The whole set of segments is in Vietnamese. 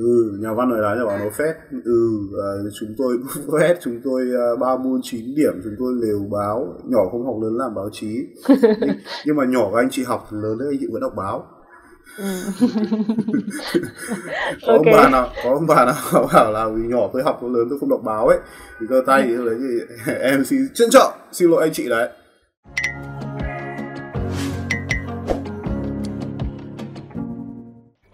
ừ nhà văn nói đá nhà báo nó phét ừ uh, chúng tôi phét chúng tôi uh, ba môn chín điểm chúng tôi lều báo. Nhỏ không học lớn làm báo chí. Nhưng, nhưng mà nhỏ các anh chị học lớn đấy anh chị vẫn đọc báo. Ừ. có okay. ông bà nào có ông bà nào bảo là vì nhỏ tôi học tôi lớn tôi không đọc báo ấy thì cơ tay thì đấy thì em xin trân trọng. Xin lỗi anh chị đấy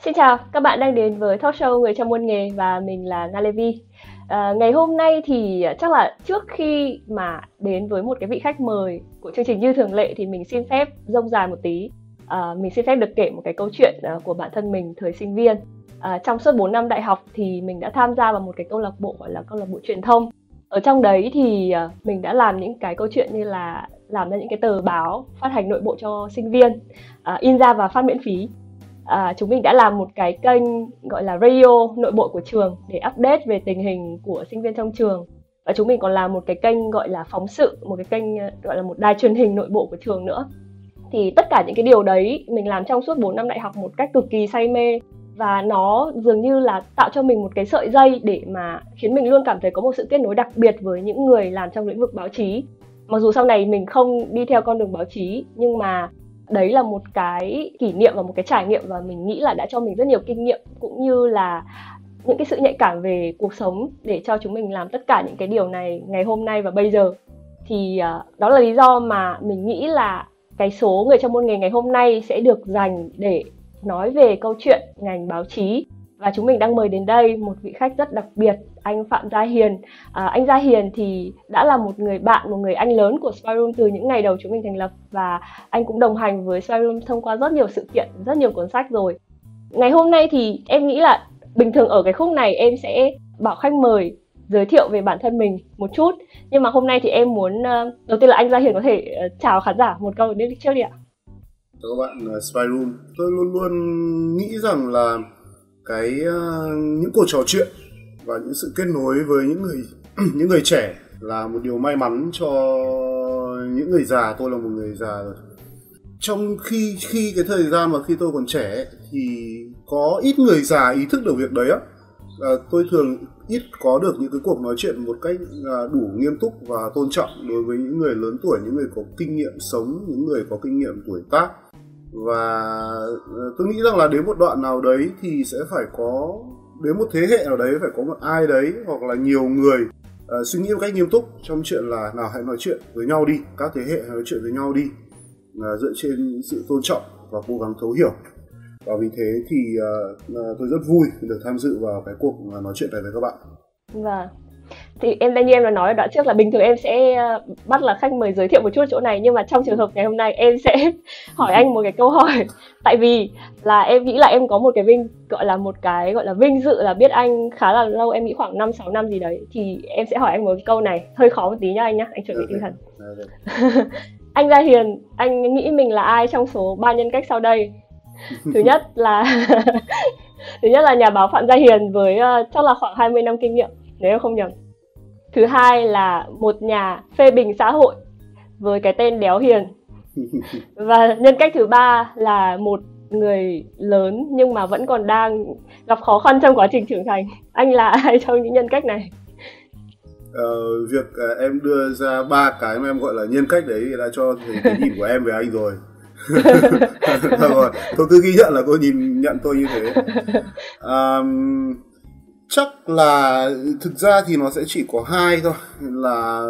Xin chào, các bạn đang đến với talk show Người trong môn nghề và mình là Nga Levi. À, ngày hôm nay thì chắc là trước khi mà đến với một cái vị khách mời của chương trình như thường lệ thì mình xin phép rông dài một tí. À, mình xin phép được kể một cái câu chuyện à, của bản thân mình thời sinh viên. À, trong suốt 4 năm đại học thì mình đã tham gia vào một cái câu lạc bộ gọi là câu lạc bộ truyền thông. Ở trong đấy thì à, mình đã làm những cái câu chuyện như là làm ra những cái tờ báo phát hành nội bộ cho sinh viên, à, in ra và phát miễn phí à, chúng mình đã làm một cái kênh gọi là radio nội bộ của trường để update về tình hình của sinh viên trong trường. Và chúng mình còn làm một cái kênh gọi là phóng sự một cái kênh ờ, gọi là một đài truyền hình nội bộ của trường nữa. Thì tất cả những cái điều đấy mình làm trong suốt 4 năm đại học một cách cực kỳ say mê. Và nó dường như là tạo cho mình một cái sợi dây để mà khiến mình luôn cảm thấy có một sự kết nối đặc biệt với những người làm trong lĩnh vực báo chí. Mặc dù sau này mình không đi theo con đường báo chí nhưng mà đấy là một cái kỷ niệm và một cái trải nghiệm và mình nghĩ là đã cho mình rất nhiều kinh nghiệm cũng như là những cái sự nhạy cảm về cuộc sống để cho chúng mình làm tất cả những cái điều này ngày hôm nay và bây giờ. Thì uh, đó là lý do mà mình nghĩ là cái số người trong môn nghề ngày hôm nay sẽ được dành để nói về câu chuyện ngành báo chí và chúng mình đang mời đến đây một vị khách rất đặc biệt anh Phạm Gia Hiền. À, anh Gia Hiền thì đã là một người bạn, một người anh lớn của Spyroom từ những ngày đầu chúng mình thành lập và anh cũng đồng hành với Spyroom thông qua rất nhiều sự kiện, rất nhiều cuốn sách rồi. Ngày hôm nay thì em nghĩ là bình thường ở cái khúc này em sẽ bảo khách mời giới thiệu về bản thân mình một chút nhưng mà hôm nay thì em muốn ờ, đầu tiên là anh Gia Hiền có thể ờ, chào khán giả một câu đến trước đi ạ. Chào các bạn ờ, uh, Spyroom. Tôi luôn luôn nghĩ rằng là cái uh, những cuộc trò chuyện và những sự kết nối với những người những người trẻ là một điều may mắn cho những người già. Tôi là một người già rồi. Trong khi khi cái thời gian mà khi tôi còn trẻ thì có ít người già ý thức được việc đấy á. À, tôi thường ít có được những cái cuộc nói chuyện một cách à, đủ nghiêm túc và tôn trọng đối với những người lớn tuổi những người có kinh nghiệm sống những người có kinh nghiệm tuổi tác và ờ, tôi nghĩ rằng là đến một đoạn nào đấy thì sẽ phải có đến một thế hệ nào đấy phải có một ai đấy hoặc là nhiều người uh, suy nghĩ một cách nghiêm túc trong chuyện là nào hãy nói chuyện với nhau đi các thế hệ hãy nói chuyện với nhau đi. Uh, dựa trên sự tôn trọng và cố gắng thấu hiểu. Và vì thế thì uh, tôi rất vui được tham dự vào cái cuộc nói chuyện này với các bạn. Vâng thì em như em đã nói ở đoạn trước là bình thường em sẽ ờ, bắt là khách mời giới thiệu một chút chỗ này nhưng mà trong trường hợp ngày hôm nay em sẽ hỏi anh một cái câu hỏi. Tại vì là em nghĩ là em có một cái vinh gọi là một cái gọi là vinh dự là biết anh khá là lâu em nghĩ khoảng 5 6 năm gì đấy thì em sẽ hỏi anh một câu này. Hơi khó một tí nhá anh nhá anh chuẩn bị tinh thần. Anh Gia Hiền anh nghĩ mình là ai trong số ba nhân cách sau đây? Thứ nhất là thứ nhất là nhà báo Phạm Gia Hiền với uh, chắc là khoảng 20 năm kinh nghiệm nếu em không nhầm thứ hai là một nhà phê bình xã hội với cái tên đéo hiền. Và nhân cách thứ ba là một người lớn nhưng mà vẫn còn đang gặp khó khăn trong quá trình trưởng thành. Anh là ai trong những nhân cách này? Ờ, việc uh, em đưa ra ba cái mà em gọi là nhân cách đấy đã cho cái nhìn của em về anh rồi. Rồi tôi cứ ghi nhận là tôi nhìn nhận tôi như thế. Um, chắc là thực ra thì nó sẽ chỉ có hai thôi là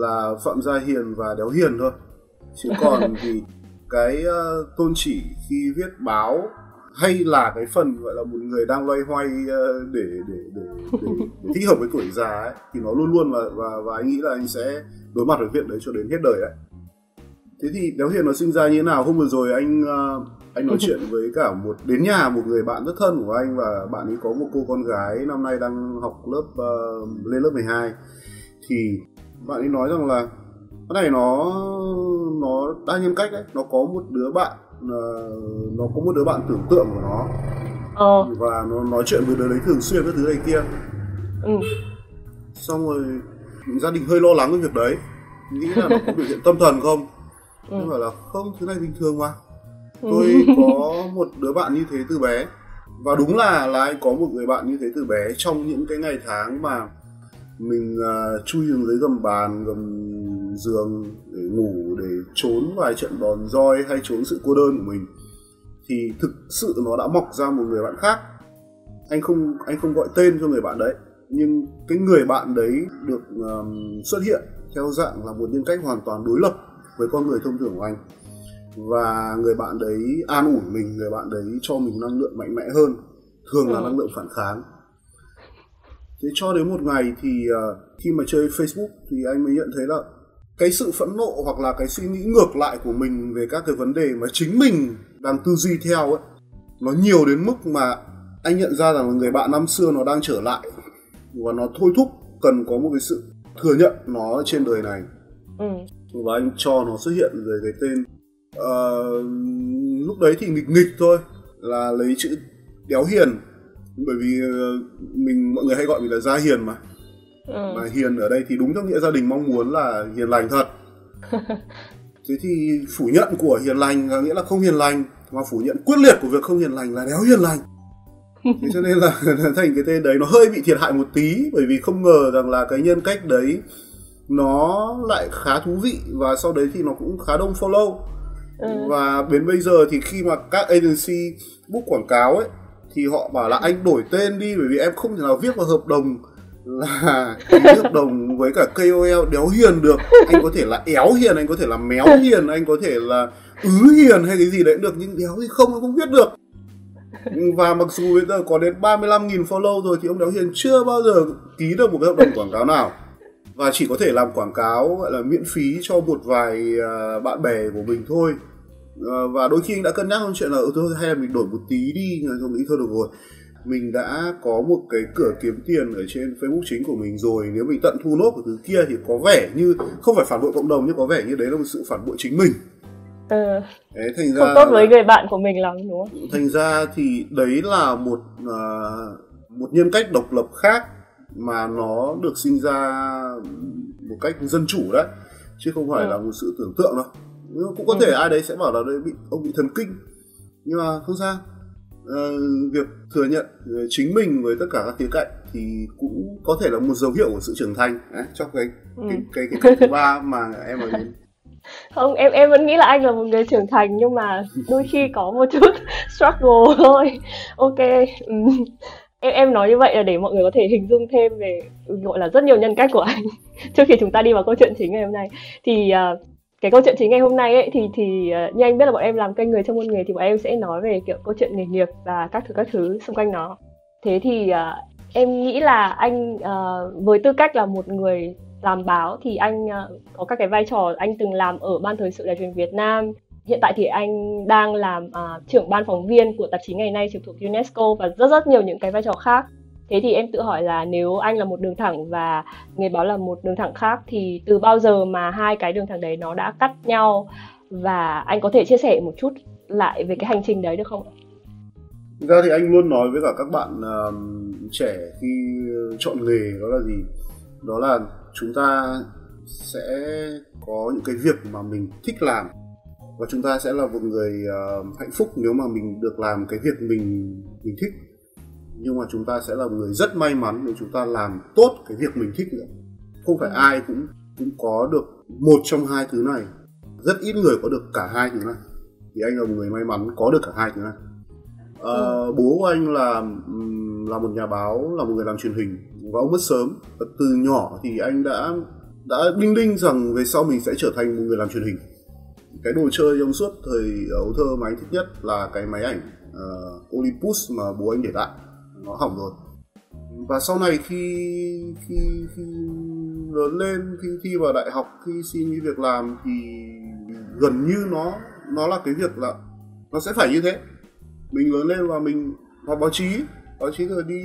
là phạm gia hiền và đéo hiền thôi. Chứ còn thì cái uh, tôn chỉ khi viết báo hay là cái phần gọi là một người đang loay hoay uh, để, để, để, để, để thích hợp với tuổi già ấy thì nó luôn luôn và và và anh nghĩ là anh sẽ đối mặt với việc đấy cho đến hết đời ấy thế thì đéo hiền nó sinh ra như thế nào? Hôm vừa rồi anh uh, anh nói chuyện với cả một đến nhà một người bạn rất thân của anh và bạn ấy có một cô con gái năm nay đang học lớp uh, lên lớp 12 thì bạn ấy nói rằng là cái này nó nó đa nhân cách đấy. Nó có một đứa bạn uh, nó có một đứa bạn tưởng tượng của nó. Ờ. và nó nói chuyện với đứa đấy thường xuyên các thứ này kia. Ừ. xong rồi gia đình hơi lo lắng cái việc đấy. Nghĩ là nó có biểu hiện tâm thần không ừ. mà là không thứ này bình thường mà. Tôi có một đứa bạn như thế từ bé. Và đúng là là anh có một người bạn như thế từ bé trong những cái ngày tháng mà mình uh, chui xuống dưới gầm bàn gầm giường để ngủ để trốn vài trận đòn roi hay trốn sự cô đơn của mình. Thì thực sự nó đã mọc ra một người bạn khác. Anh không anh không gọi tên cho người bạn đấy nhưng cái người bạn đấy được um, xuất hiện theo dạng là một nhân cách hoàn toàn đối lập với con người thông thường của anh và người bạn đấy an ủi mình người bạn đấy cho mình năng lượng mạnh mẽ hơn thường là ừ. năng lượng phản kháng thế cho đến một ngày thì uh, khi mà chơi Facebook thì anh mới nhận thấy là cái sự phẫn nộ hoặc là cái suy nghĩ ngược lại của mình về các cái vấn đề mà chính mình đang tư duy theo ấy nó nhiều đến mức mà anh nhận ra rằng người bạn năm xưa nó đang trở lại và nó thôi thúc cần có một cái sự thừa nhận nó trên đời này ừ. Và anh cho nó xuất hiện dưới cái tên. Uh, lúc đấy thì nghịch nghịch thôi là lấy chữ đéo hiền. Bởi vì uh, mình mọi người hay gọi mình là gia hiền mà. Ừ. mà hiền ở đây thì đúng theo nghĩa gia đình mong muốn là hiền lành thật. Thế thì phủ nhận của hiền lành là nghĩa là không hiền lành mà phủ nhận quyết liệt của việc không hiền lành là đéo hiền lành. Thế cho nên là thành cái tên đấy nó hơi bị thiệt hại một tí bởi vì không ngờ rằng là cái nhân cách đấy nó lại khá thú vị và sau đấy thì nó cũng khá đông follow. Ừ. và đến bây giờ thì khi mà các agency book quảng cáo ấy thì họ bảo là anh đổi tên đi bởi vì em không thể nào viết vào hợp đồng là ký hợp đồng với cả KOL đéo hiền được. Anh có thể là éo hiền anh có thể là méo hiền anh có thể là ứ hiền hay cái gì đấy được nhưng đéo thì không anh không viết được. Và mặc dù bây giờ có đến 35.000 follow rồi thì ông đéo hiền chưa bao giờ ký được một cái hợp đồng quảng cáo nào và chỉ có thể làm quảng cáo gọi là miễn phí cho một vài uh, bạn bè của mình thôi. Uh, và đôi khi anh đã cân nhắc chuyện là ừ, thôi hay là mình đổi một tí đi rồi nghĩ thôi được rồi. Mình đã có một cái cửa kiếm tiền ở trên Facebook chính của mình rồi. Nếu mình tận thu nốt của thứ kia thì có vẻ như không phải phản bội cộng đồng nhưng có vẻ như đấy là một sự phản bội chính mình. Ừ. đấy, thành ra không tốt với người bạn của mình lắm đúng không? Thành ra thì đấy là một uh, một nhân cách độc lập khác mà nó được sinh ra một cách dân chủ đấy chứ không phải ừ. là một sự tưởng tượng đâu cũng có ừ. thể ai đấy sẽ bảo là đây bị ông bị thần kinh nhưng mà không sao uh, việc thừa nhận ờ, chính mình với tất cả các khía cạnh thì cũng có thể là một dấu hiệu của sự trưởng thành đấy, trong cái ừ. cái cái cái, cái thứ ba mà em nói đến không em em vẫn nghĩ là anh là một người trưởng thành nhưng mà đôi khi có một chút struggle thôi ok ừ em em nói như vậy là để mọi người có thể hình dung thêm về gọi là rất nhiều nhân cách của anh. Trước khi chúng ta đi vào câu chuyện chính ngày hôm nay. Thì uh, cái câu chuyện chính ngày hôm nay ấy thì thì uh, như anh biết là bọn em làm kênh người trong môn nghề thì bọn em sẽ nói về kiểu câu chuyện nghề nghiệp và các thứ các thứ xung quanh nó. Thế thì uh, em nghĩ là anh uh, với tư cách là một người làm báo thì anh uh, có các cái vai trò anh từng làm ở ban thời sự đài truyền Việt Nam hiện tại thì anh đang làm uh, trưởng ban phóng viên của tạp chí ngày nay trực thuộc UNESCO và rất rất nhiều những cái vai trò khác. Thế thì em tự hỏi là nếu anh là một đường thẳng và nghề báo là một đường thẳng khác thì từ bao giờ mà hai cái đường thẳng đấy nó đã cắt nhau? Và anh có thể chia sẻ một chút lại về cái hành trình đấy được không ạ? ra thì anh luôn nói với cả các bạn uh, trẻ khi chọn nghề đó là gì? Đó là chúng ta sẽ có những cái việc mà mình thích làm và chúng ta sẽ là một người uh, hạnh phúc nếu mà mình được làm cái việc mình mình thích. Nhưng mà chúng ta sẽ là người rất may mắn nếu chúng ta làm tốt cái việc mình thích nữa. Không phải ai cũng cũng có được một trong hai thứ này. Rất ít người có được cả hai thứ này. Thì anh là một người may mắn có được cả hai thứ này. À, ừ. bố của anh là là một nhà báo là một người làm truyền hình. Và ông mất sớm. Và từ nhỏ thì anh đã đã đinh đinh rằng về sau mình sẽ trở thành một người làm truyền hình cái đồ chơi trong suốt thời ờ, ấu thơ mà anh thích nhất là cái máy ảnh uh, Olympus mà bố anh để lại. Nó hỏng rồi. Và sau này khi khi khi lớn lên khi thi vào đại học khi xin đi việc làm thì gần như nó nó là cái việc là nó sẽ phải như thế. Mình lớn lên và mình học báo chí báo chí rồi đi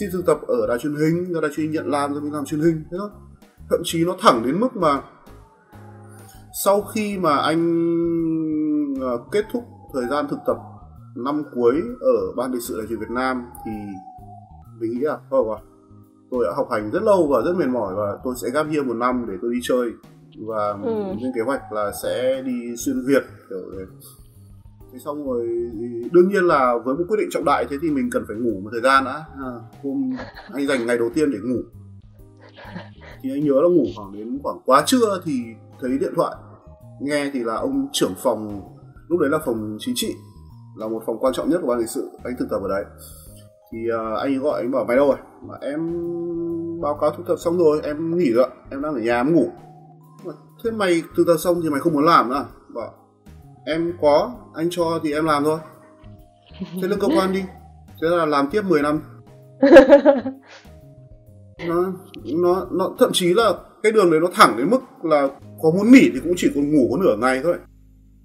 xin thực tập ở đài truyền hình rồi đài truyền hình nhận làm rồi mình làm truyền hình thế thôi. Thậm chí nó thẳng đến mức mà sau khi mà anh uh, kết thúc thời gian thực tập năm cuối ở ban lịch sự đại truyền Việt Nam thì mình nghĩ là thôi rồi tôi đã học hành rất lâu và rất mệt mỏi và tôi sẽ gap year một năm để tôi đi chơi và ừ. lên kế hoạch là sẽ đi xuyên Việt kiểu đấy. thế xong rồi đương nhiên là với một quyết định trọng đại thế thì mình cần phải ngủ một thời gian đã à, hôm anh dành ngày đầu tiên để ngủ thì anh nhớ là ngủ khoảng đến khoảng quá trưa thì thấy điện thoại nghe thì là ông trưởng phòng lúc đấy là phòng chính trị là một phòng quan trọng nhất của ban lịch sự anh thực tập ở đấy. Thì uh, anh gọi anh bảo mày đâu rồi? Mà em báo cáo thực tập xong rồi em nghỉ rồi em đang ở nhà em ngủ. Thế mày thực tập xong thì mày không muốn làm nữa à? bảo em có anh cho thì em làm thôi. Thế lên cơ quan đi thế là làm tiếp 10 năm. Nó nó nó thậm chí là cái đường đấy nó thẳng đến mức là có muốn nghỉ thì cũng chỉ còn ngủ có nửa ngày thôi.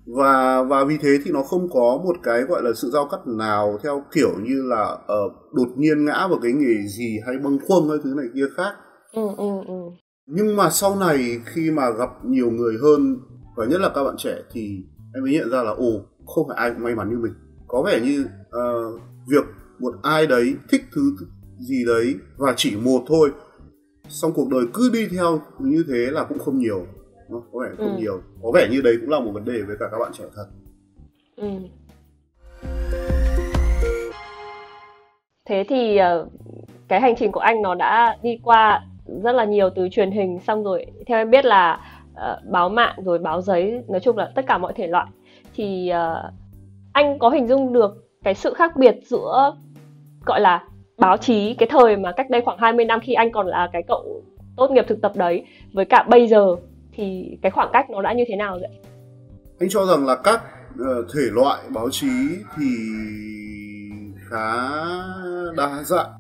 Và và vì thế thì nó không có một cái gọi là sự giao cắt nào theo kiểu như là uh, đột nhiên ngã vào cái nghề gì hay bâng khuâng hay thứ này kia khác. Ừ, ừ, ừ. nhưng mà sau này khi mà gặp nhiều người hơn và nhất là các bạn trẻ thì em mới nhận ra là ồ không phải ai cũng may mắn như mình. Có vẻ như uh, việc một ai đấy thích thứ gì đấy và chỉ một thôi xong cuộc đời cứ đi theo như thế là cũng không nhiều nó có vẻ không ừ. nhiều. Có vẻ như đấy cũng là một vấn đề với cả các bạn trẻ thật. Ừ. thế thì ờ, cái hành trình của anh nó đã đi qua rất là nhiều từ truyền hình xong rồi theo em biết là uh, báo mạng rồi báo giấy nói chung là tất cả mọi thể loại. Thì uh, anh có hình dung được cái sự khác biệt giữa gọi là báo chí cái thời mà cách đây khoảng 20 năm khi anh còn là cái cậu tốt nghiệp thực tập đấy với cả bây giờ thì cái khoảng cách nó đã như thế nào vậy? Anh cho rằng là các ờ, thể loại báo chí thì khá đa dạng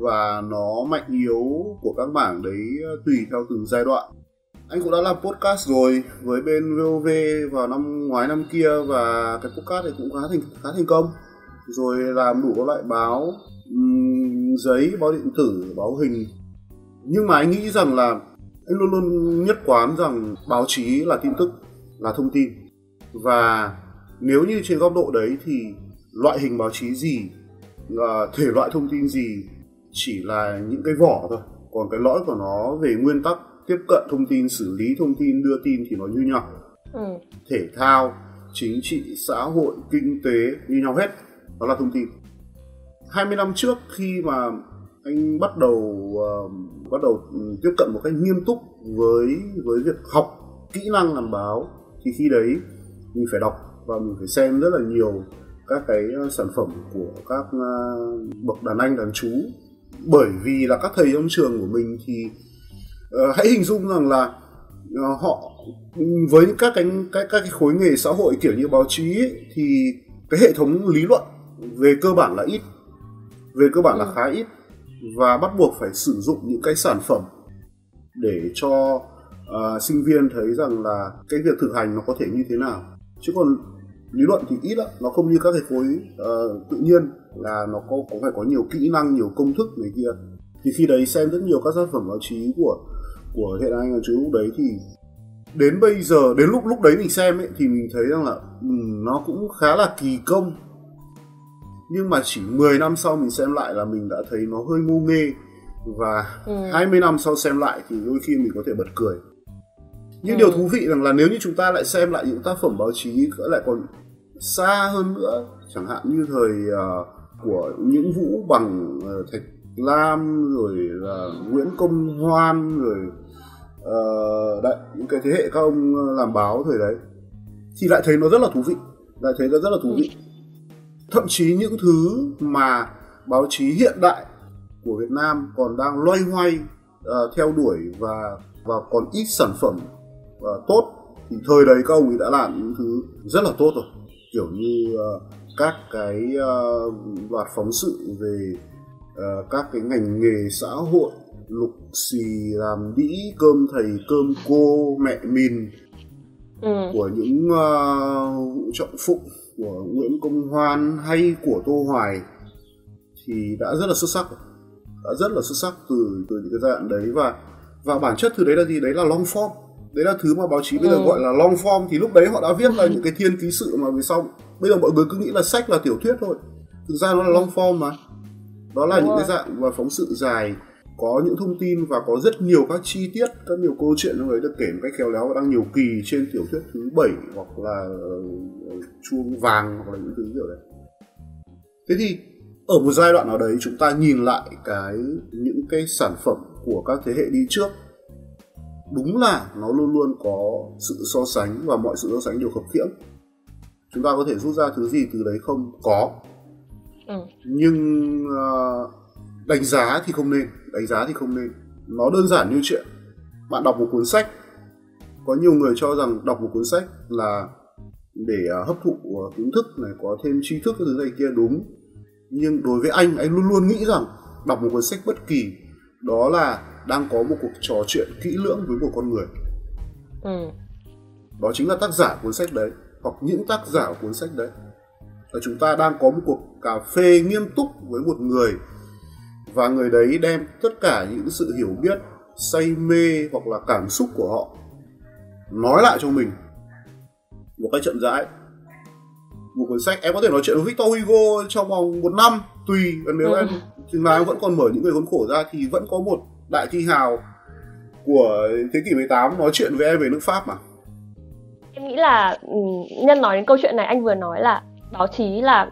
và nó mạnh yếu của các mảng đấy ờ, tùy theo từng giai đoạn. Anh cũng đã làm podcast rồi với bên VOV vào năm ngoái năm kia và cái podcast này cũng khá thành khá thành công. Rồi làm đủ các loại báo um, giấy báo điện tử báo hình. Nhưng mà anh nghĩ rằng là anh luôn luôn nhất quán rằng báo chí là tin tức là thông tin. Và nếu như trên góc độ đấy thì loại hình báo chí gì thể loại thông tin gì chỉ là những cái vỏ thôi. Còn cái lõi của nó về nguyên tắc tiếp cận thông tin xử lý thông tin đưa tin thì nó như nhau. Ừ. thể thao chính trị xã hội kinh tế như nhau hết. Đó là thông tin. 20 năm trước khi mà anh bắt đầu uh, bắt đầu tiếp cận một cách nghiêm túc với với việc học kỹ năng làm báo thì khi đấy mình phải đọc và mình phải xem rất là nhiều các cái ờ, sản phẩm của các uh, bậc đàn anh đàn chú bởi vì là các thầy trong trường của mình thì uh, hãy hình dung rằng là uh, họ với các cái các, các cái khối nghề xã hội kiểu như báo chí ấy, thì cái hệ thống lý luận về cơ bản là ít về cơ bản ừ. là khá ít và bắt buộc phải sử dụng những cái sản phẩm để cho uh, sinh viên thấy rằng là cái việc thực hành nó có thể như thế nào. Chứ còn lý luận thì ít lắm nó không như các cái khối uh, tự nhiên là nó có có phải có nhiều kỹ năng nhiều công thức này kia. Thì khi đấy xem rất nhiều các sản phẩm báo chí của của hiện anh là chứ lúc đấy thì đến bây giờ đến lúc lúc đấy mình xem ấy thì mình thấy rằng là um, nó cũng khá là kỳ công nhưng mà chỉ 10 năm sau mình xem lại là mình đã thấy nó hơi ngu nghê. Và ừ. 20 năm sau xem lại thì đôi khi mình có thể bật cười. Nhưng ừ. điều thú vị rằng là nếu như chúng ta lại xem lại những tác phẩm báo chí lại còn xa hơn nữa chẳng hạn như thời uh, của những vũ bằng uh, thạch lam rồi là nguyễn công hoan rồi uh, đấy những cái thế hệ các ông làm báo thời đấy thì lại thấy nó rất là thú vị. Lại thấy nó rất là thú vị thậm chí những thứ mà báo chí hiện đại của Việt Nam còn đang loay hoay uh, theo đuổi và và còn ít sản phẩm uh, tốt thì thời đấy các ông ấy đã làm những thứ rất là tốt rồi kiểu như uh, các cái uh, loạt phóng sự về uh, các cái ngành nghề xã hội lục xì làm đĩ cơm thầy cơm cô mẹ mìn ừ. của những uh, vũ trọng phụng của nguyễn công hoan hay của tô hoài thì đã rất là xuất sắc đã rất là xuất sắc từ từ những cái giai đoạn đấy. Và và bản chất thứ đấy là gì? Đấy là long form. Đấy là thứ mà báo chí bây giờ ừ. gọi là long form. Thì lúc đấy họ đã viết là những cái thiên ký sự mà về sau bây giờ mọi người cứ nghĩ là sách là tiểu thuyết thôi. Thực ra nó là long form mà. Đó là Đúng những rồi. cái dạng và phóng sự dài có những thông tin và có rất nhiều các chi tiết các nhiều câu chuyện trong đấy được kể một cách khéo léo và đang nhiều kỳ trên tiểu thuyết thứ bảy hoặc là uh, chuông vàng hoặc là những thứ kiểu đấy. Thế thì ở một giai đoạn nào đấy chúng ta nhìn lại cái những cái sản phẩm của các thế hệ đi trước đúng là nó luôn luôn có sự so sánh và mọi sự so sánh đều khập khiễng. Chúng ta có thể rút ra thứ gì từ đấy không? Có. Ừ. nhưng uh, đánh giá thì không nên đánh giá thì không nên. Nó đơn giản như chuyện bạn đọc một cuốn sách. Có nhiều người cho rằng đọc một cuốn sách là để uh, hấp thụ uh, kiến thức này có thêm tri thức cái thứ này kia đúng. Nhưng đối với anh anh luôn luôn nghĩ rằng đọc một cuốn sách bất kỳ đó là đang có một cuộc trò chuyện kỹ lưỡng với một con người. Ừ. đó chính là tác giả cuốn sách đấy hoặc những tác giả của cuốn sách đấy. Và chúng ta đang có một cuộc cà phê nghiêm túc với một người và người đấy đem tất cả những sự hiểu biết say mê hoặc là cảm xúc của họ nói lại cho mình một cách chậm rãi một cuốn sách em có thể nói chuyện với Victor Hugo trong vòng một năm tùy và nếu ừ. em chừng nào em vẫn còn mở những người khốn khổ ra thì vẫn có một đại thi hào của thế kỷ 18 nói chuyện với em về nước Pháp mà em nghĩ là ừ, nhân nói đến câu chuyện này anh vừa nói là báo chí là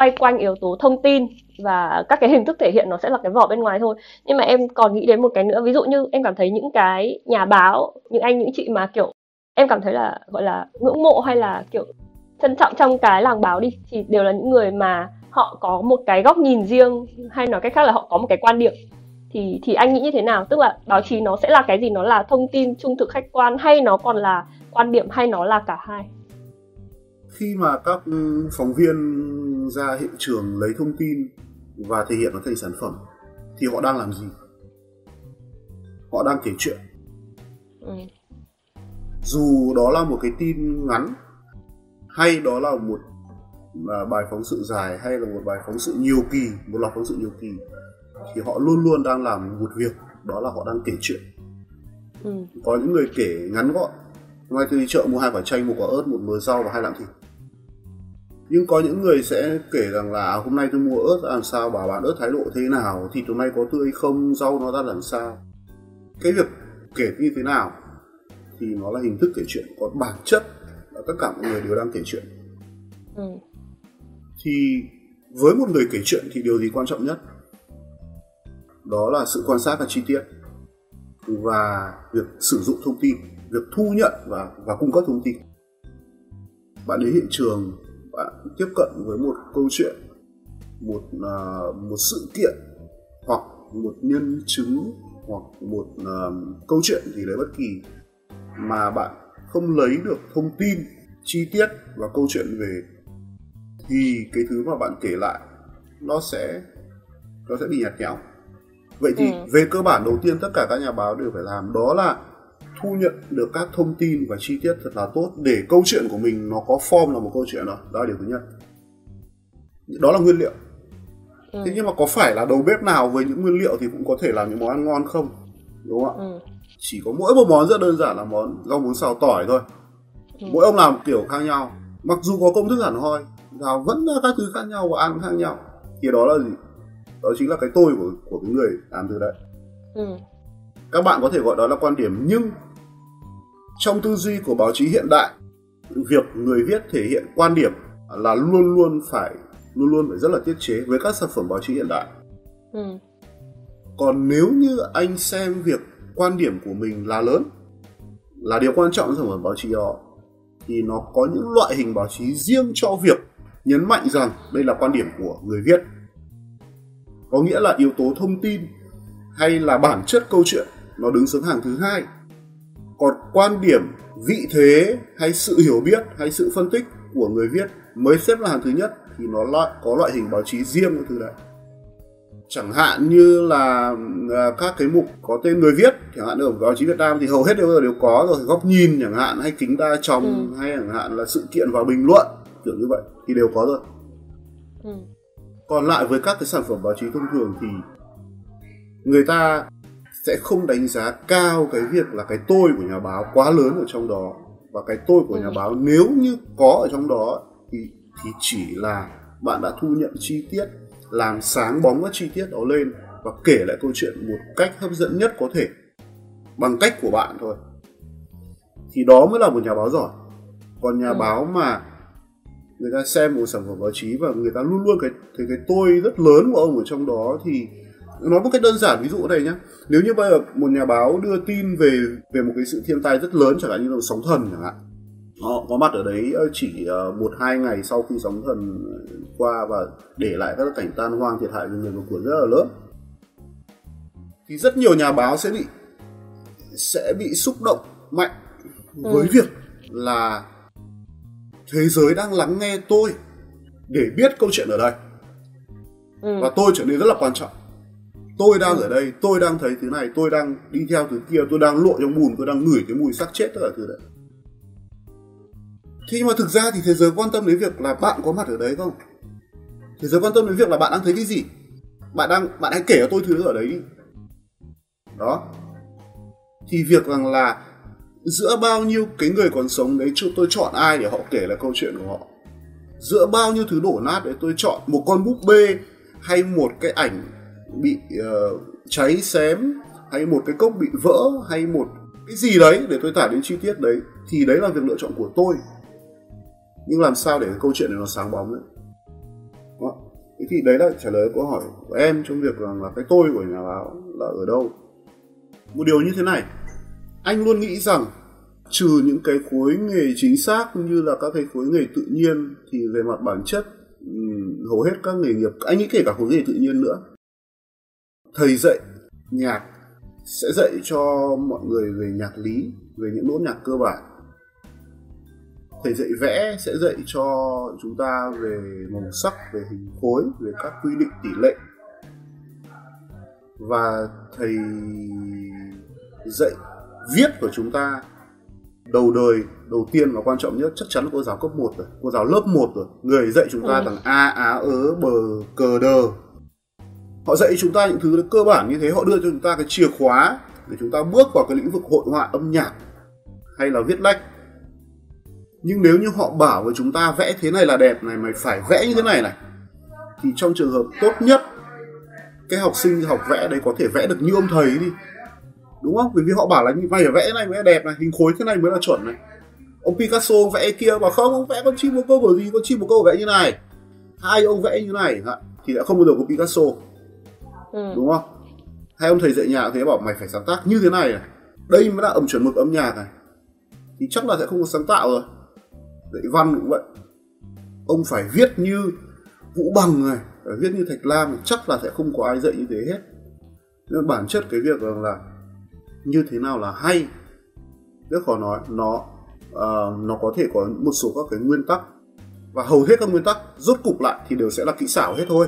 xoay quanh yếu tố thông tin và các cái hình thức thể hiện nó sẽ là cái vỏ bên ngoài thôi. Nhưng mà em còn nghĩ đến một cái nữa, ví dụ như em cảm thấy những cái nhà báo, những anh, những chị mà, kiểu, em cảm thấy là, gọi là, ngưỡng mộ hay là, kiểu, trân trọng trong cái làng báo đi, thì đều là những người mà họ có một cái góc nhìn riêng hay nói cách khác là họ có một cái quan điểm. Thì thì anh nghĩ như thế nào? Tức là báo chí nó sẽ là cái gì? Nó là thông tin trung thực khách quan hay nó còn là quan điểm hay nó là cả hai? Khi mà các phóng viên ra hiện trường lấy thông tin và thể hiện nó thành sản phẩm thì họ đang làm gì? Họ đang kể chuyện. Ừ. dù đó là một cái tin ngắn hay đó là một à, bài phóng sự dài hay là một bài phóng sự nhiều kỳ một loạt phóng sự nhiều kỳ thì họ luôn luôn đang làm một việc đó là họ đang kể chuyện. Ừ. có những người kể ngắn gọn. Hôm nay tôi đi chợ mua hai quả chanh một quả ớt một mớ rau và hai lạng thịt nhưng có những người sẽ kể rằng là à, hôm nay tôi mua ớt làm sao bảo bạn ớt thái độ thế nào? Thịt hôm nay có tươi không? Rau nó ra làm sao? Cái việc kể như thế nào thì nó là hình thức kể chuyện còn bản chất là tất cả mọi người đều đang kể chuyện. Ừ. thì với một người kể chuyện thì điều gì quan trọng nhất? Đó là sự quan sát và chi tiết và việc sử dụng thông tin việc thu nhận và và cung cấp thông tin. Bạn đến hiện trường bạn tiếp cận với một câu chuyện một uh, một sự kiện hoặc một nhân chứng hoặc một uh, câu chuyện gì đấy bất kỳ mà bạn không lấy được thông tin chi tiết và câu chuyện về thì cái thứ mà bạn kể lại nó sẽ nó sẽ bị nhạt nhẽo vậy thì ừ. về cơ bản đầu tiên tất cả các nhà báo đều phải làm đó là thu nhận được các thông tin và chi tiết thật là tốt để câu chuyện của mình nó có form là một câu chuyện đó. Đó là điều thứ nhất. Đó là nguyên liệu. Ừ. thế nhưng mà có phải là đầu bếp nào với những nguyên liệu thì cũng có thể làm những món ăn ngon không? Đúng không ạ? Ừ. chỉ có mỗi một món rất đơn giản là món rau muống xào tỏi thôi. Ừ. mỗi ông làm kiểu khác nhau. Mặc dù có công thức hẳn hoi nào vẫn là các thứ khác nhau và ăn khác nhau. Thì đó là gì? Đó chính là cái tôi của của cái người làm từ đấy. Ừ. các bạn có thể gọi đó là quan điểm nhưng trong tư duy của báo chí hiện đại việc người viết thể hiện quan điểm là luôn luôn phải luôn luôn phải rất là tiết chế với các sản phẩm báo chí hiện đại. Ừ. còn nếu như anh xem việc quan điểm của mình là lớn là điều quan trọng trong sản phẩm báo chí đó thì nó có những loại hình báo chí riêng cho việc nhấn mạnh rằng đây là quan điểm của người viết. Có nghĩa là yếu tố thông tin hay là bản chất câu chuyện nó đứng xuống hàng thứ hai còn quan điểm vị thế hay sự hiểu biết hay sự phân tích của người viết mới xếp là hàng thứ nhất thì nó loại có loại hình báo chí riêng cái thứ đấy chẳng hạn như là à, các cái mục có tên người viết chẳng hạn ở báo chí Việt Nam thì hầu hết đều đều có rồi góc nhìn chẳng hạn hay kính đa tròng ừ. hay chẳng hạn là sự kiện và bình luận kiểu như vậy thì đều có rồi ừ. còn lại với các cái sản phẩm báo chí thông thường thì người ta sẽ không đánh giá cao cái việc là cái tôi của nhà báo quá lớn ở trong đó và cái tôi của ừ. nhà báo nếu như có ở trong đó thì thì chỉ là bạn đã thu nhận chi tiết làm sáng bóng các chi tiết đó lên và kể lại câu chuyện một cách hấp dẫn nhất có thể bằng cách của bạn thôi thì đó mới là một nhà báo giỏi còn nhà ừ. báo mà người ta xem một sản phẩm báo chí và người ta luôn luôn cái thấy cái tôi rất lớn của ông ở trong đó thì nói một cách đơn giản ví dụ này nhé nếu như bây giờ một nhà báo đưa tin về về một cái sự thiên tai rất lớn chẳng hạn như là sóng thần chẳng hạn họ có mặt ở đấy ờ, chỉ ờ, một hai ngày sau khi sóng thần qua và để lại các cảnh tan hoang thiệt hại về người và của rất là lớn thì rất nhiều nhà báo sẽ bị sẽ bị xúc động mạnh với ừ. việc là thế giới đang lắng nghe tôi để biết câu chuyện ở đây ừ. và tôi trở nên rất là quan trọng tôi đang ừ. ở đây, tôi đang thấy thứ này, tôi đang đi theo thứ kia, tôi đang lội trong bùn, tôi đang ngửi cái mùi xác chết tất cả thứ đấy. Thế nhưng mà thực ra thì thế giới quan tâm đến việc là bạn có mặt ở đấy không? Thế giới quan tâm đến việc là bạn đang thấy cái gì? Bạn đang, bạn hãy kể cho tôi thứ ở đấy đi. Đó. Thì việc rằng là giữa bao nhiêu cái người còn sống đấy tôi chọn ai để họ kể là câu chuyện của họ? Giữa bao nhiêu thứ đổ nát đấy, tôi chọn một con búp bê hay một cái ảnh bị uh, cháy xém hay một cái cốc bị vỡ hay một cái gì đấy để tôi tả đến chi tiết đấy thì đấy là việc lựa chọn của tôi. Nhưng làm sao để cái câu chuyện này nó sáng bóng ấy? Đó. thế thì đấy là trả lời câu hỏi của em trong việc rằng là cái tôi của nhà báo là ở đâu? Một điều như thế này anh luôn nghĩ rằng trừ những cái khối nghề chính xác như là các cái khối nghề tự nhiên thì về mặt bản chất hầu hết các nghề nghiệp anh nghĩ kể cả khối nghề tự nhiên nữa thầy dạy nhạc sẽ dạy cho mọi người về nhạc lý về những nốt nhạc cơ bản. Thầy dạy vẽ sẽ dạy cho chúng ta về màu sắc về hình khối về các quy định tỷ lệ. Và thầy dạy viết của chúng ta đầu đời đầu tiên và quan trọng nhất chắc chắn là cô giáo cấp 1 rồi cô giáo lớp 1 rồi. Người dạy chúng ta ừ. bằng a á ớ bờ cờ đờ họ dạy chúng ta những thứ cơ bản như thế, họ đưa cho chúng ta cái chìa khóa để chúng ta bước vào cái lĩnh vực hội họa âm nhạc hay là viết lách. Nhưng nếu như họ bảo với chúng ta vẽ thế này là đẹp này, mày phải vẽ như thế này này, thì trong trường hợp tốt nhất, cái học sinh học vẽ đấy có thể vẽ được như ông thầy đi. Đúng không? Vì vì họ bảo là như mày phải vẽ này mới là đẹp này, hình khối thế này mới là chuẩn này. Ông Picasso vẽ kia mà không, ông vẽ con chim một câu bởi gì, con chim một câu vẽ như này. Hai ông vẽ như này. Thì đã không bao giờ có Picasso ừ. đúng không? Hay ông thầy dạy nhạc thế bảo mày phải sáng tác như thế này này đây mới là ẩm chuẩn mực âm nhạc này. Thì chắc là sẽ không có sáng tạo rồi. Dạy văn cũng vậy. Ông phải viết như vũ bằng này phải viết như thạch lam chắc là sẽ không có ai dạy như thế hết. Nên bản chất cái việc rằng là như thế nào là hay. Rất khó nói nó uh, nó có thể có một số các cái nguyên tắc. Và hầu hết các nguyên tắc rốt cục lại thì đều sẽ là kỹ xảo hết thôi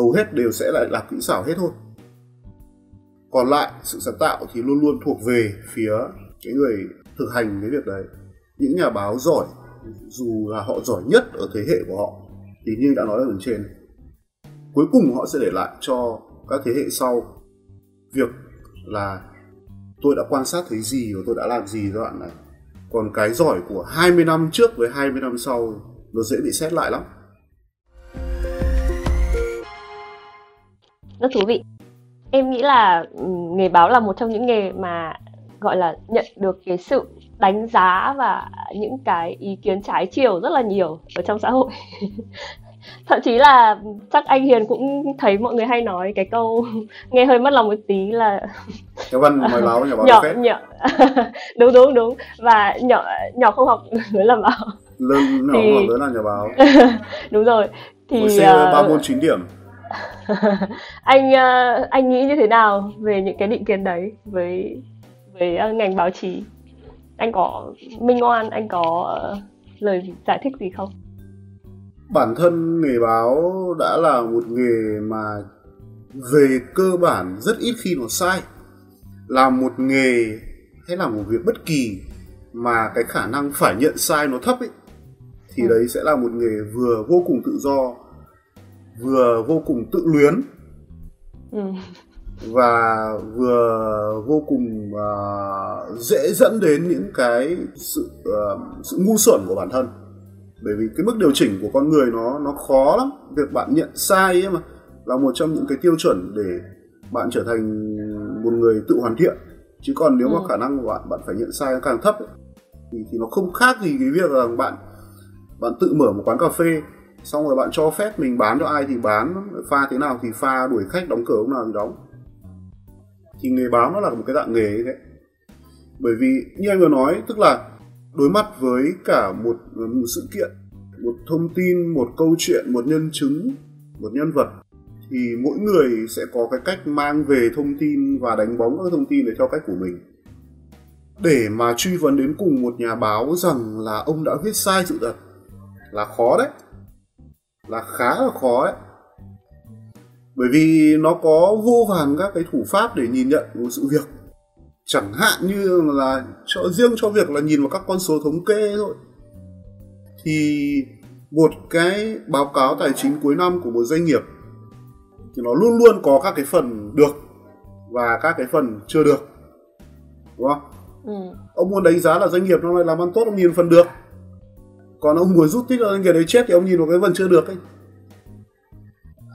hầu hết đều sẽ lại là kỹ xảo hết thôi. Còn lại, sự sáng tạo thì luôn luôn thuộc về phía cái người thực hành cái việc đấy. Những nhà báo giỏi, dù là họ giỏi nhất ở thế hệ của họ, thì như đã nói ở bên trên, cuối cùng họ sẽ để lại cho các thế hệ sau việc là tôi đã quan sát thấy gì và tôi đã làm gì giai đoạn này. Còn cái giỏi của 20 năm trước với 20 năm sau, nó dễ bị xét lại lắm. Rất thú vị. Em nghĩ là ừ, nghề báo là một trong những nghề mà gọi là nhận được cái sự đánh giá và những cái ý kiến trái chiều rất là nhiều ở trong xã hội. Thậm chí là chắc anh Hiền cũng thấy mọi người hay nói cái câu nghe hơi mất lòng một tí là nhà văn mời báo nhà báo nhỏ nhỏ. Đúng đúng đúng. Và nhỏ nhỏ không học lớn làm báo. Lớn nhỏ thì... học lớn là nhà báo. Đúng rồi. Thì uh... ba môn chín điểm anh uh, anh nghĩ như thế nào về những cái định kiến đấy với với uh, ngành báo chí? Anh có minh oan anh có uh, lời giải thích gì không? Bản thân nghề báo đã là một nghề mà về cơ bản rất ít khi nó sai. Là một nghề hay là một việc bất kỳ mà cái khả năng phải nhận sai nó thấp ấy thì ừ. đấy sẽ là một nghề vừa vô cùng tự do vừa vô cùng tự luyến ừ. và vừa vô cùng uh, dễ dẫn đến những cái sự uh, sự ngu xuẩn của bản thân bởi vì cái mức điều chỉnh của con người nó nó khó lắm việc bạn nhận sai ấy mà là một trong những cái tiêu chuẩn để bạn trở thành một người tự hoàn thiện chứ còn nếu ừ. mà khả năng của bạn bạn phải nhận sai càng thấp ấy, thì thì nó không khác gì cái việc là bạn bạn tự mở một quán cà phê xong rồi bạn cho phép mình bán cho ai thì bán pha thế nào thì pha đuổi khách đóng cửa lúc nào thì đóng. Thì nghề báo nó là một cái dạng nghề như thế. Bởi vì như anh vừa nói tức là đối mặt với cả một, một sự kiện một thông tin một câu chuyện một nhân chứng một nhân vật thì mỗi người sẽ có cái cách mang về thông tin và đánh bóng các thông tin để theo cách của mình. Để mà truy vấn đến cùng một nhà báo rằng là ông đã viết sai sự thật là khó đấy là khá là khó đấy bởi vì nó có vô vàn các cái thủ pháp để nhìn nhận một sự việc. Chẳng hạn như là cho riêng cho việc là nhìn vào các con số thống kê thôi. Thì một cái báo cáo tài chính cuối năm của một doanh nghiệp thì nó luôn luôn có các cái phần được và các cái phần chưa được. Đúng không? Ừ. ông muốn đánh giá là doanh nghiệp năm nay làm ăn tốt ông nhìn phần được còn ông muốn rút tích doanh nghiệp đấy chết thì ông nhìn vào cái phần chưa được ấy.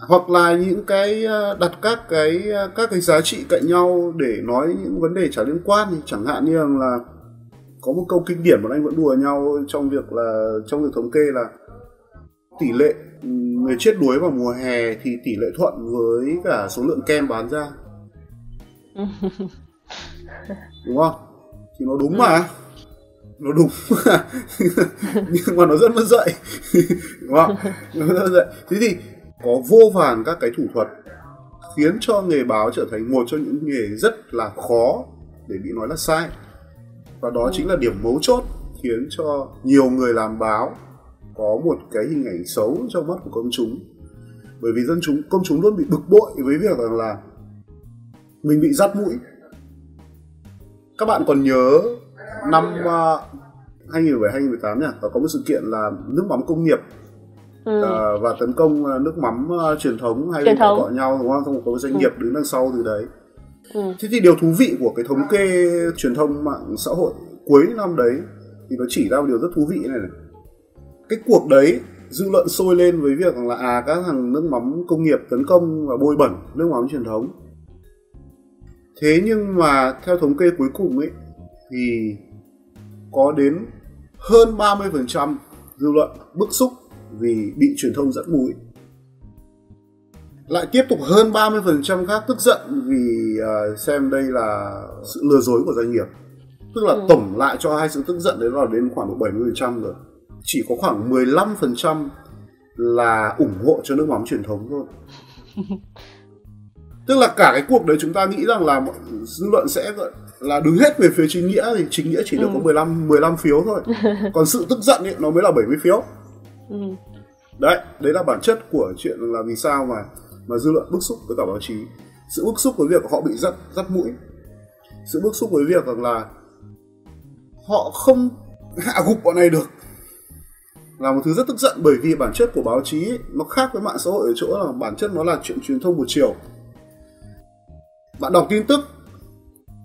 Hoặc là những cái ờ, đặt các cái ờ, các cái giá trị cạnh nhau để nói những vấn đề chả liên quan thì chẳng hạn như là có một câu kinh điển mà anh vẫn đùa nhau trong việc là trong việc thống kê là tỷ lệ người chết đuối vào mùa hè thì tỷ lệ thuận với cả số lượng kem bán ra. Đúng không? Thì nó đúng ừ. mà nó đúng. Nhưng mà nó rất mất dạy. Đúng không? Nó rất mất dạy. Thế thì có vô vàn các cái thủ thuật khiến cho nghề báo trở thành một trong những nghề rất là khó để bị nói là sai. Và đó ừ. chính là điểm mấu chốt khiến cho nhiều người làm báo có một cái hình ảnh xấu trong mắt của công chúng. Bởi vì dân chúng công chúng luôn bị bực bội với việc rằng là mình bị dắt mũi. Các bạn còn nhớ năm uh, 2017 2018 nhỉ có một sự kiện là nước mắm công nghiệp ừ. uh, và tấn công uh, nước mắm uh, truyền thống hay bên gọi nhau đúng không? Không có doanh ừ. nghiệp đứng đằng sau từ đấy. Ừ. Thế thì điều thú vị của cái thống kê truyền thông mạng xã hội cuối năm đấy thì nó chỉ ra một điều rất thú vị này này. Cái cuộc đấy dư luận sôi lên với việc là à các thằng nước mắm công nghiệp tấn công và bôi bẩn nước mắm truyền thống. Thế nhưng mà theo thống kê cuối cùng ấy thì có đến hơn 30% dư luận bức xúc vì bị truyền thông dẫn mũi. Lại tiếp tục hơn 30% khác tức giận vì uh, xem đây là sự lừa dối của doanh nghiệp. Tức là ừ. tổng lại cho hai sự tức giận đấy là đến khoảng độ 70% rồi. Chỉ có khoảng 15% là ủng hộ cho nước mắm truyền thống thôi. Tức là cả cái cuộc đấy chúng ta nghĩ rằng là dư luận sẽ là đứng hết về phía chính nghĩa thì chính nghĩa chỉ được ừ. có 15 15 phiếu thôi. Còn sự tức giận ấy nó mới là 70 phiếu. Ừ. Đấy, đấy là bản chất của chuyện là vì sao mà mà dư luận bức xúc với cả báo chí. Sự bức xúc với việc họ bị dắt dắt mũi. Sự bức xúc với việc rằng là họ không hạ gục bọn này được là một thứ rất tức giận bởi vì bản chất của báo chí ấy, nó khác với mạng xã hội ở chỗ là bản chất nó là chuyện truyền thông một chiều bạn đọc tin tức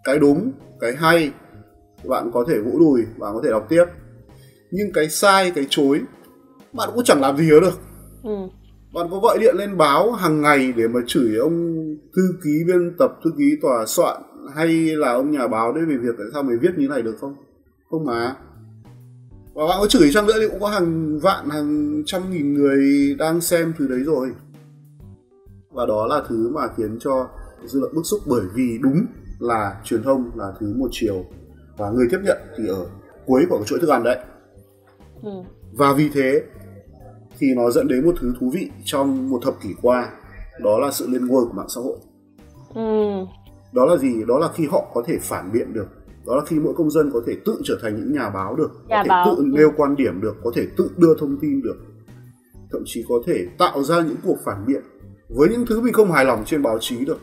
cái đúng cái hay bạn có thể vỗ đùi bạn có thể đọc tiếp. Nhưng cái sai cái chối bạn cũng chẳng làm gì được. Ừ. bạn có gọi điện lên báo hàng ngày để mà chửi ông thư ký biên tập thư ký tòa soạn hay là ông nhà báo đấy về việc tại sao mày viết như này được không? Không mà. Và bạn có chửi chăng nữa thì cũng có hàng vạn hàng trăm nghìn người đang xem thứ đấy rồi. Và đó là thứ mà khiến cho dư luận bức xúc bởi vì đúng là truyền thông là thứ một chiều. Và người tiếp nhận thì ở cuối của cái chuỗi thức ăn đấy. Ừ. và vì thế thì nó dẫn đến một thứ thú vị trong một thập kỷ qua đó là sự lên ngôi của mạng xã hội. Ừ. đó là gì? Đó là khi họ có thể phản biện được. Đó là khi mỗi công dân có thể tự trở thành những nhà báo được nhà có thể báo. tự nêu quan điểm được có thể tự đưa thông tin được. Thậm chí có thể tạo ra những cuộc phản biện với những thứ mình không hài lòng trên báo chí được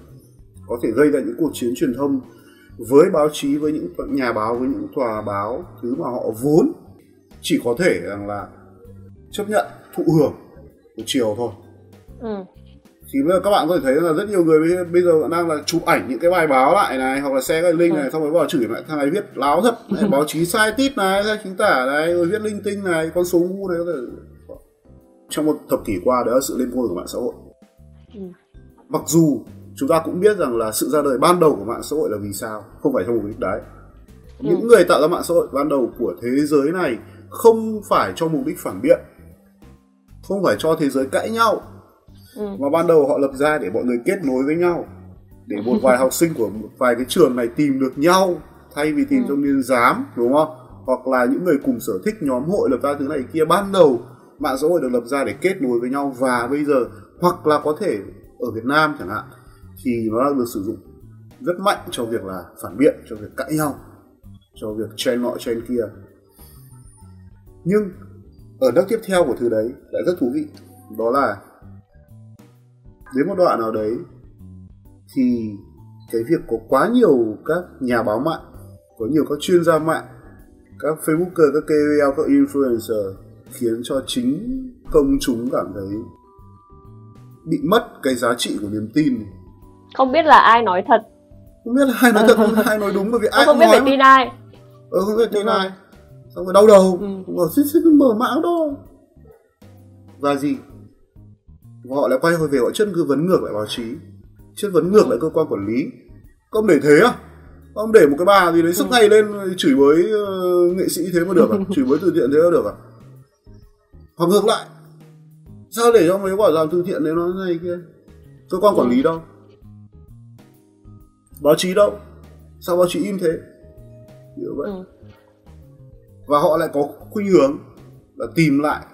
có thể gây ra những cuộc chiến truyền thông với báo chí với những nhà báo với những tòa báo thứ mà họ vốn chỉ có thể rằng là chấp nhận thụ hưởng một chiều thôi ừ. thì bây giờ các bạn có thể thấy là rất nhiều người bây giờ đang là chụp ảnh những cái bài báo lại này hoặc là xe cái link này ừ. xong rồi vào chửi lại thằng này viết láo thật này, báo chí sai tít này sai chính tả này rồi viết linh tinh này con số ngu này có thể trong một thập kỷ qua đó là sự lên ngôi của mạng xã hội ừ. mặc dù chúng ta cũng biết rằng là sự ra đời ban đầu của mạng xã hội là vì sao không phải trong mục đích đấy những ừ. người tạo ra mạng xã hội ban đầu của thế giới này không phải cho mục đích phản biện không phải cho thế giới cãi nhau ừ. mà ban đầu họ lập ra để mọi người kết nối với nhau để một vài học sinh của một vài cái trường này tìm được nhau thay vì tìm ừ. trong niên giám đúng không hoặc là những người cùng sở thích nhóm hội lập ra thứ này kia ban đầu mạng xã hội được lập ra để kết nối với nhau và bây giờ hoặc là có thể ở Việt Nam chẳng hạn thì nó đang được sử dụng rất mạnh cho việc là phản biện, cho việc cãi nhau, cho việc chen nọ chen kia. Nhưng ở đất tiếp theo của thứ đấy lại rất thú vị, đó là đến một đoạn nào đấy thì cái việc có quá nhiều các nhà báo mạng, có nhiều các chuyên gia mạng, các facebooker, các KOL các influencer khiến cho chính công chúng cảm thấy bị mất cái giá trị của niềm tin không biết là ai nói thật. Không biết là ai nói thật không biết ai nói đúng bởi vì ai không biết phải tin ai. Ờ không biết tin ai. Xong rồi đau đầu. Ừ. rồi xích xích mở mã đó. Và gì? Họ lại quay hồi về họ chất cứ vấn ngược lại báo chí. Chất vấn ngược lại cơ quan quản lý. Không để thế à? Ông để một cái bà gì đấy sức ừ. ngay lên chửi bới uh, nghệ sĩ thế mà được à? Chửi bới từ thiện thế mà được à? Hoặc ngược lại. Sao để cho mấy quả làm từ thiện đấy nó này kia? Cơ quan quản lý đâu báo chí đâu? Sao báo chí im thế? Hiểu vậy. Ừ. và họ lại có khuynh hướng là tìm lại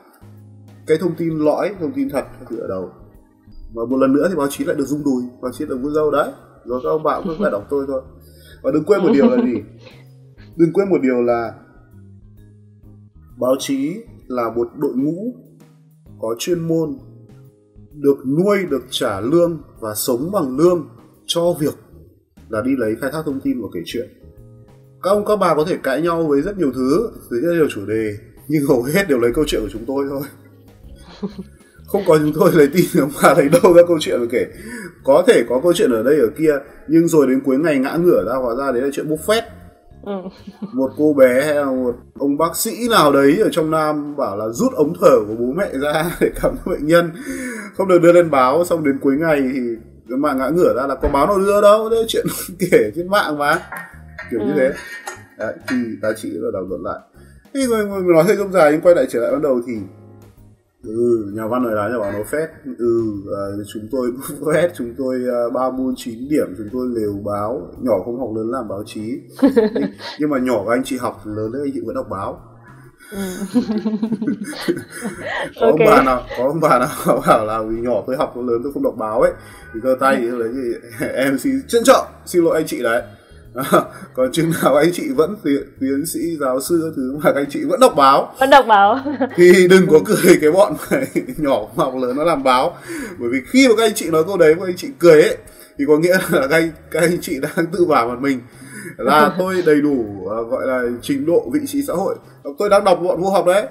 cái thông tin lõi thông tin thật từ ở đầu. Và một lần nữa thì báo chí lại được rung đùi báo chí được vui dâu đấy. Rồi các ông bạn cứ phải đọc tôi thôi. Và đừng quên một điều là gì? Đừng quên một điều là báo chí là một đội ngũ có chuyên môn được nuôi được trả lương và sống bằng lương cho việc là đi lấy khai thác thông tin và kể chuyện. Các ông các bà có thể cãi nhau với rất nhiều thứ với rất nhiều chủ đề nhưng hầu hết đều lấy câu chuyện của chúng tôi thôi. Không có chúng tôi lấy tin ông bà lấy đâu ra câu chuyện mà kể. Có thể có câu chuyện ở đây ở kia nhưng rồi đến cuối ngày ngã ngửa ra hóa ra đấy là chuyện buffet. Ừ. một cô bé hay là một ông bác sĩ nào đấy ở trong nam bảo là rút ống thở của bố mẹ ra để khám cho bệnh nhân. Không được đưa lên báo xong đến cuối ngày thì cái mạng ngã ngửa ra là có báo nào đưa đâu đấy chuyện kể trên mạng mà. Kiểu ừ. như thế. Đấy, thì ta chỉ là đảo luận lại. Thì người, người nói hơi rông dài nhưng quay lại trở lại ban đầu thì ừ nhà văn nói là nhà báo nó phét ừ uh, chúng tôi phét chúng tôi uh, ba môn chín điểm chúng tôi lều báo. Nhỏ không học lớn làm báo chí. Nhưng, nhưng mà nhỏ các anh chị học lớn đấy anh chị vẫn đọc báo. có okay. ông bà nào có ông bà nào bảo là vì nhỏ tôi học tôi lớn tôi không đọc báo ấy. Thì cơ tay thì đấy thì em xin trân trọng xin lỗi anh chị đấy. Còn chừng nào anh chị vẫn tiến, tiến sĩ giáo sư thứ mà anh chị vẫn đọc báo. Vẫn đọc báo. Thì đừng có cười cái bọn nhỏ học lớn nó làm báo. Bởi vì khi mà các anh chị nói câu đấy mà anh chị cười ấy thì có nghĩa là các anh, các anh chị đang tự bảo mặt mình là tôi đầy đủ uh, gọi là trình độ vị trí xã hội. Tôi đang đọc bọn vô học đấy.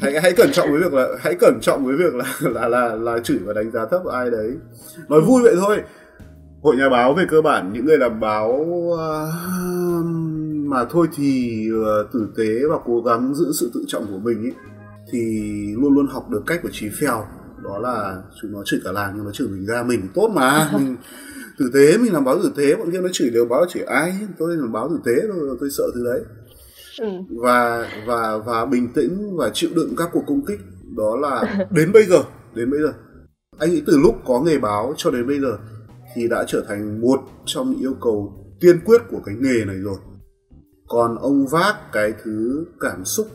Hãy hãy cẩn trọng với việc là hãy cẩn trọng với việc là là là, là chửi và đánh giá thấp ai đấy. Nói vui vậy thôi. Hội nhà báo về cơ bản những người làm báo uh, mà thôi thì uh, tử tế và cố gắng giữ sự tự trọng của mình ấy, thì luôn luôn học được cách của trí phèo. Đó là chúng nó chửi cả làng nhưng nó chửi mình ra mình tốt mà. Mình tử tế mình làm báo tử tế bọn kia nó chửi đều báo chửi ai tôi làm báo tử tế thôi tôi sợ thứ đấy ừ. và và và bình tĩnh và chịu đựng các cuộc công kích đó là đến bây giờ đến bây giờ anh nghĩ từ lúc có nghề báo cho đến bây giờ thì đã trở thành một trong những yêu cầu tiên quyết của cái nghề này rồi còn ông vác cái thứ cảm xúc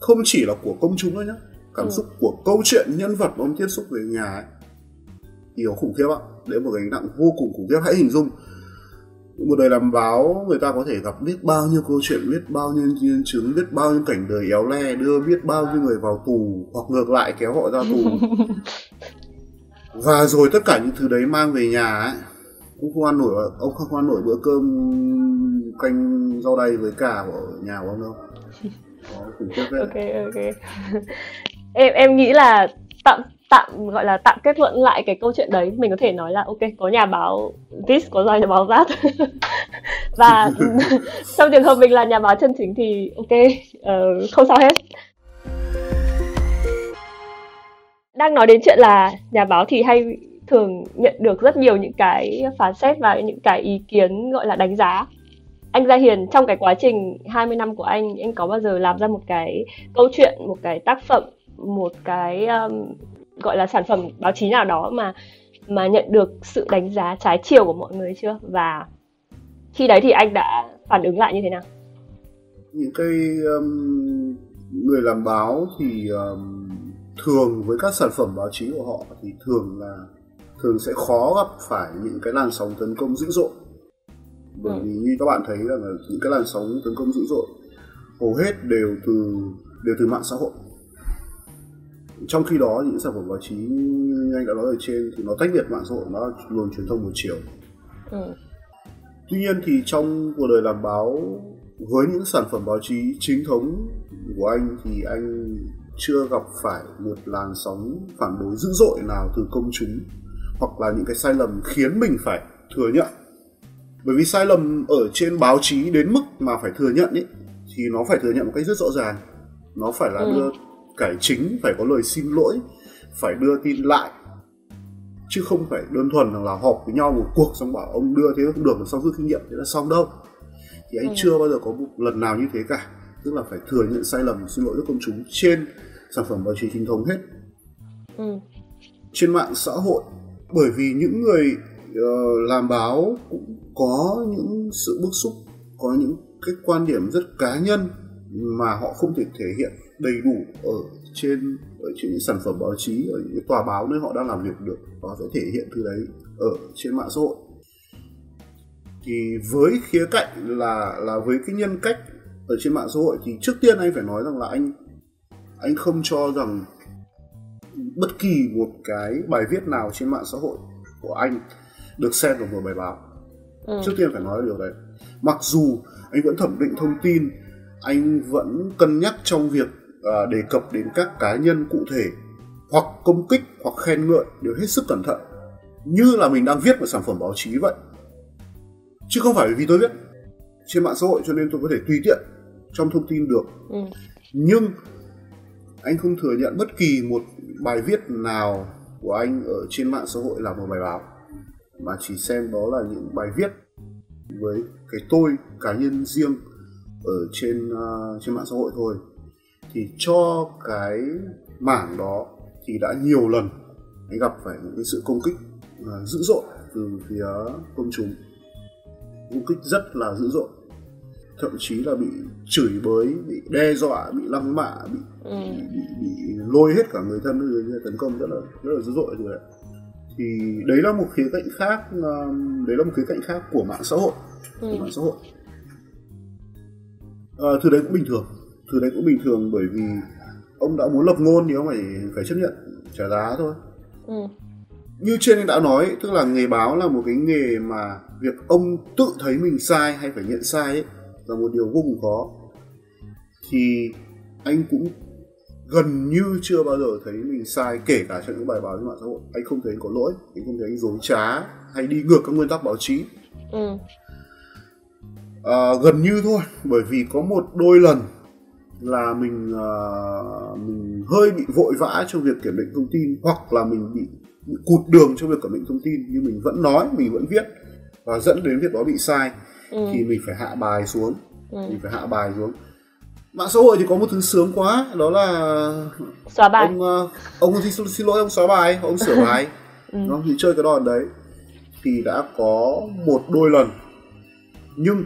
không chỉ là của công chúng nữa nhé cảm ừ. xúc của câu chuyện nhân vật mà ông tiếp xúc về nhà ấy nhiều khủng khiếp ạ. Đấy một gánh nặng vô cùng khủng khiếp. Hãy hình dung một đời làm báo người ta có thể gặp biết bao nhiêu câu chuyện biết bao nhiêu nhân chứng biết bao nhiêu cảnh đời éo le đưa biết bao nhiêu người vào tù hoặc ngược lại kéo họ ra tù. Và rồi tất cả những thứ đấy mang về nhà ấy cũng không ăn nổi ông không ăn nổi bữa cơm canh rau đay với cả của nhà của ông đâu. Đó, ok ok. Em em nghĩ là tạm tạm gọi là tạm kết luận lại cái câu chuyện đấy. Mình có thể nói là ok có nhà báo this có nhà báo that và trong trường hợp mình là nhà báo chân chính thì ok uh, không sao hết. Đang nói đến chuyện là nhà báo thì hay thường nhận được rất nhiều những cái phán xét và những cái ý kiến gọi là đánh giá. Anh Gia Hiền trong cái quá trình 20 năm của anh anh có bao giờ làm ra một cái câu chuyện một cái tác phẩm một cái um, gọi là sản phẩm báo chí nào đó mà mà nhận được sự đánh giá trái chiều của mọi người chưa? Và khi đấy thì anh đã phản ứng lại như thế nào? Những cái um, người làm báo thì um, thường với các sản phẩm báo chí của họ thì thường là thường sẽ khó gặp phải những cái làn sóng tấn công dữ dội. Bởi ừ. vì như các bạn thấy là những cái làn sóng tấn công dữ dội hầu hết đều từ đều từ mạng xã hội trong khi đó những sản phẩm báo chí như anh đã nói ở trên thì nó tách biệt mạng xã hội nó luồng truyền thông một chiều ừ. tuy nhiên thì trong cuộc đời làm báo với những sản phẩm báo chí chính thống của anh thì anh chưa gặp phải một làn sóng phản đối dữ dội nào từ công chúng hoặc là những cái sai lầm khiến mình phải thừa nhận bởi vì sai lầm ở trên báo chí đến mức mà phải thừa nhận ấy thì nó phải thừa nhận một cách rất rõ ràng nó phải là ừ. đưa cải chính phải có lời xin lỗi phải đưa tin lại chứ không phải đơn thuần là họp với nhau một cuộc xong bảo ông đưa thế không được xong rút kinh nghiệm thế là xong đâu thì anh ừ. chưa bao giờ có một lần nào như thế cả tức là phải thừa nhận sai lầm xin lỗi với công chúng trên sản phẩm báo chí chính thống hết ừ. trên mạng xã hội bởi vì những người uh, làm báo cũng có những sự bức xúc có những cái quan điểm rất cá nhân mà họ không thể thể hiện đầy đủ ở trên ở trên những sản phẩm báo chí ở những tòa báo nơi họ đang làm việc được và sẽ thể hiện thứ đấy ở trên mạng xã hội. Thì với khía cạnh là là với cái nhân cách ở trên mạng xã hội thì trước tiên anh phải nói rằng là anh anh không cho rằng bất kỳ một cái bài viết nào trên mạng xã hội của anh được xem vào một bài báo. Ừ. trước tiên phải nói điều đấy. Mặc dù anh vẫn thẩm định thông tin anh vẫn cân nhắc trong việc uh, đề cập đến các cá nhân cụ thể hoặc công kích hoặc khen ngợi đều hết sức cẩn thận như là mình đang viết một sản phẩm báo chí vậy. Chứ không phải vì tôi viết trên mạng xã hội cho nên tôi có thể tùy tiện trong thông tin được. Ừ. nhưng anh không thừa nhận bất kỳ một bài viết nào của anh ở trên mạng xã hội là một bài báo mà chỉ xem đó là những bài viết với cái tôi cá nhân riêng ở trên uh, trên mạng xã hội thôi thì cho cái mảng đó thì đã nhiều lần gặp phải những cái sự công kích uh, dữ dội từ phía công chúng công kích rất là dữ dội thậm chí là bị chửi bới bị đe dọa bị lăng mạ bị, ừ. bị, bị, bị lôi hết cả người thân người tấn công rất là rất là dữ dội rồi đấy thì đấy là một khía cạnh khác đấy là một khía cạnh khác của mạng xã hội ừ. của mạng xã hội à, thứ đấy cũng bình thường thứ đấy cũng bình thường bởi vì ông đã muốn lập ngôn thì ông phải phải chấp nhận trả giá thôi ừ. như trên anh đã nói tức là nghề báo là một cái nghề mà việc ông tự thấy mình sai hay phải nhận sai ấy là một điều vô cùng khó thì anh cũng gần như chưa bao giờ thấy mình sai kể cả trong những bài báo trên mạng xã hội anh không thấy anh có lỗi anh không thấy anh dối trá hay đi ngược các nguyên tắc báo chí ừ. à, gần như thôi bởi vì có một đôi lần là mình à, mình hơi bị vội vã trong việc kiểm định thông tin hoặc là mình bị, bị cụt đường trong việc kiểm định thông tin nhưng mình vẫn nói mình vẫn viết và dẫn đến việc đó bị sai ừ. thì mình phải hạ bài xuống ừ. mình phải hạ bài xuống mạng xã hội thì có một thứ sướng quá đó là xóa bài ông ờ, ông xin, xin lỗi ông xóa bài ông sửa bài ừ. nó thì chơi cái đòn đấy thì đã có một đôi lần nhưng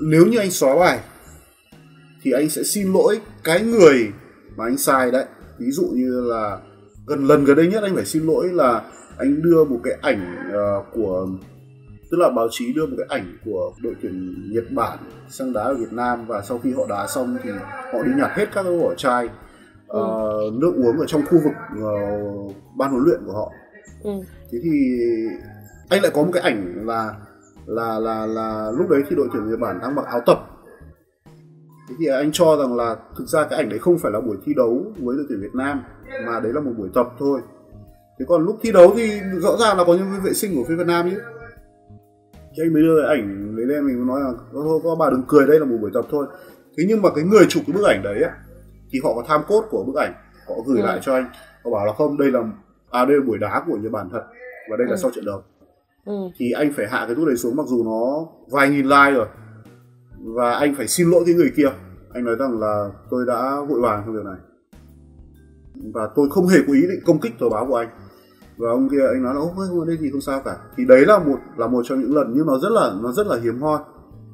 nếu như anh xóa bài thì anh sẽ xin lỗi cái người mà anh sai đấy ví dụ như là gần lần gần đây nhất anh phải xin lỗi là anh đưa một cái ảnh uh, của tức là báo chí đưa một cái ảnh của đội tuyển Nhật Bản sang đá ở Việt Nam và sau khi họ đá xong thì họ đi nhặt hết các cái vỏ chai ừ. uh, nước uống ở trong khu vực uh, ban huấn luyện của họ ừ. thế thì anh lại có một cái ảnh là là là là lúc đấy thì đội tuyển Nhật Bản đang mặc áo tập thế thì anh cho rằng là thực ra cái ảnh đấy không phải là buổi thi đấu với đội tuyển Việt Nam mà đấy là một buổi tập thôi. Thế còn lúc thi đấu thì rõ ràng là có nhân viên vệ sinh của phía Việt Nam chứ thì anh mới đưa cái ảnh lấy lên mình nói là thôi có bà đừng cười đây là một buổi tập thôi. Thế nhưng mà cái người chụp cái bức ảnh đấy á thì họ có tham cốt của bức ảnh họ gửi ừ. lại cho anh. Họ bảo là không đây là à đây là buổi đá của Nhật Bản thật và đây là Ừ. sau trận đấu. Ừ. Thì anh phải hạ cái nút đấy xuống mặc dù nó vài nghìn like rồi và anh phải xin lỗi cái người kia. Anh nói rằng là tôi đã vội vàng trong việc này. Và tôi không hề có ý định công kích tờ báo của anh. Và ông kia anh nói là ôi không đây thì không sao cả. Thì đấy là một là một trong những lần nhưng nó rất là nó rất là hiếm hoi.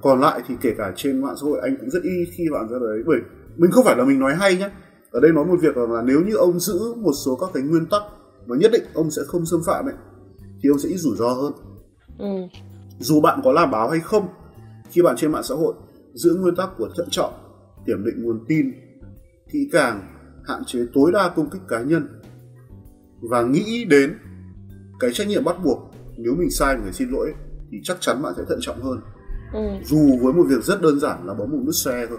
Còn lại thì kể cả trên mạng xã hội anh cũng rất y khi bạn ra đấy. Bởi mình không phải là mình nói hay nhé ở đây nói một việc là, là nếu như ông giữ một số các cái nguyên tắc mà nhất định ông sẽ không xâm phạm ấy thì ông sẽ ít rủi ro hơn. Ừ. Dù bạn có làm báo hay không khi bạn trên mạng xã hội giữ nguyên tắc của thận trọng kiểm định nguồn tin kỹ càng hạn chế tối đa công kích cá nhân và nghĩ đến cái trách nhiệm bắt buộc nếu mình sai mình phải xin lỗi thì chắc chắn bạn sẽ thận trọng hơn. Ừ. Dù với một việc rất đơn giản là bấm một nút share thôi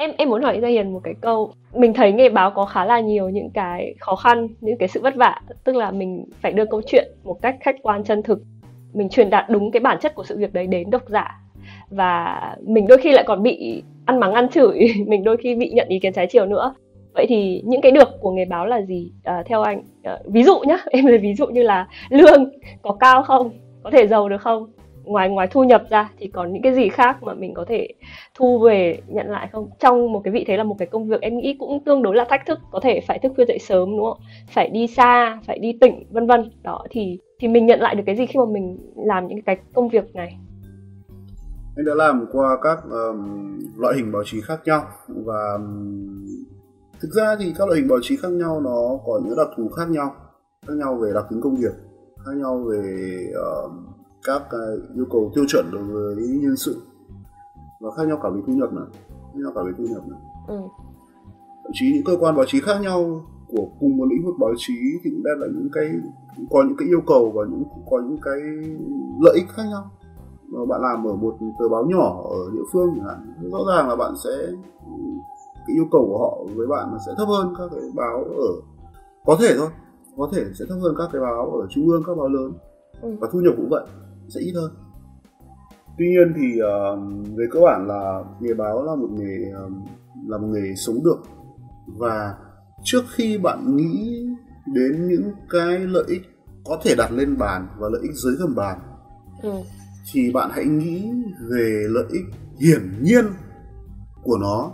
em em muốn hỏi Gia Hiền một cái câu. Mình thấy nghề báo có khá là nhiều những cái khó khăn những cái sự vất vả. Tức là mình phải đưa câu chuyện một cách khách quan chân thực. Mình truyền đạt đúng cái bản chất của sự việc đấy đến độc giả. Và mình đôi khi lại còn bị ăn mắng ăn chửi. Mình đôi khi bị nhận ý kiến trái chiều nữa. Vậy thì những cái được của nghề báo là gì? À, theo anh à, ví dụ nhá. Em lấy ví dụ như là lương có cao không? Có thể giàu được không? Ngoài ngoài thu nhập ra thì còn những cái gì khác mà mình có thể thu về nhận lại không? Trong một cái vị thế là một cái công việc em nghĩ cũng tương đối là thách thức có thể phải thức khuya dậy sớm đúng không? Phải đi xa phải đi tỉnh vân vân. Đó thì thì mình nhận lại được cái gì khi mà mình làm những cái công việc này? Anh đã làm qua các um, loại hình báo chí khác nhau và um, thực ra thì các loại hình báo chí khác nhau nó có những đặc thù khác nhau khác nhau về đặc tính công việc khác nhau về uh, các yêu cầu tiêu chuẩn đối với nhân sự. Và khác nhau cả về thu nhập nữa khác nhau cả về thu nhập nữa ừ. thậm chí những cơ quan báo chí khác nhau của cùng một lĩnh vực báo chí thì cũng đem lại những cái có những cái yêu cầu và những có những cái lợi ích khác nhau. Mà bạn làm ở một tờ báo nhỏ ở địa phương chẳng hạn rõ ràng là bạn sẽ cái yêu cầu của họ với bạn nó sẽ thấp hơn các cái báo ở có thể thôi có thể sẽ thấp hơn các cái báo ở trung ương các báo lớn. Ừ. và thu nhập cũng vậy sẽ ít hơn. Tuy nhiên thì uh, về cơ bản là nghề báo là một nghề uh, là một nghề sống được. Và trước khi bạn nghĩ đến những cái lợi ích có thể đặt lên bàn và lợi ích dưới gầm bàn Ừ. thì bạn hãy nghĩ về lợi ích hiển nhiên của nó.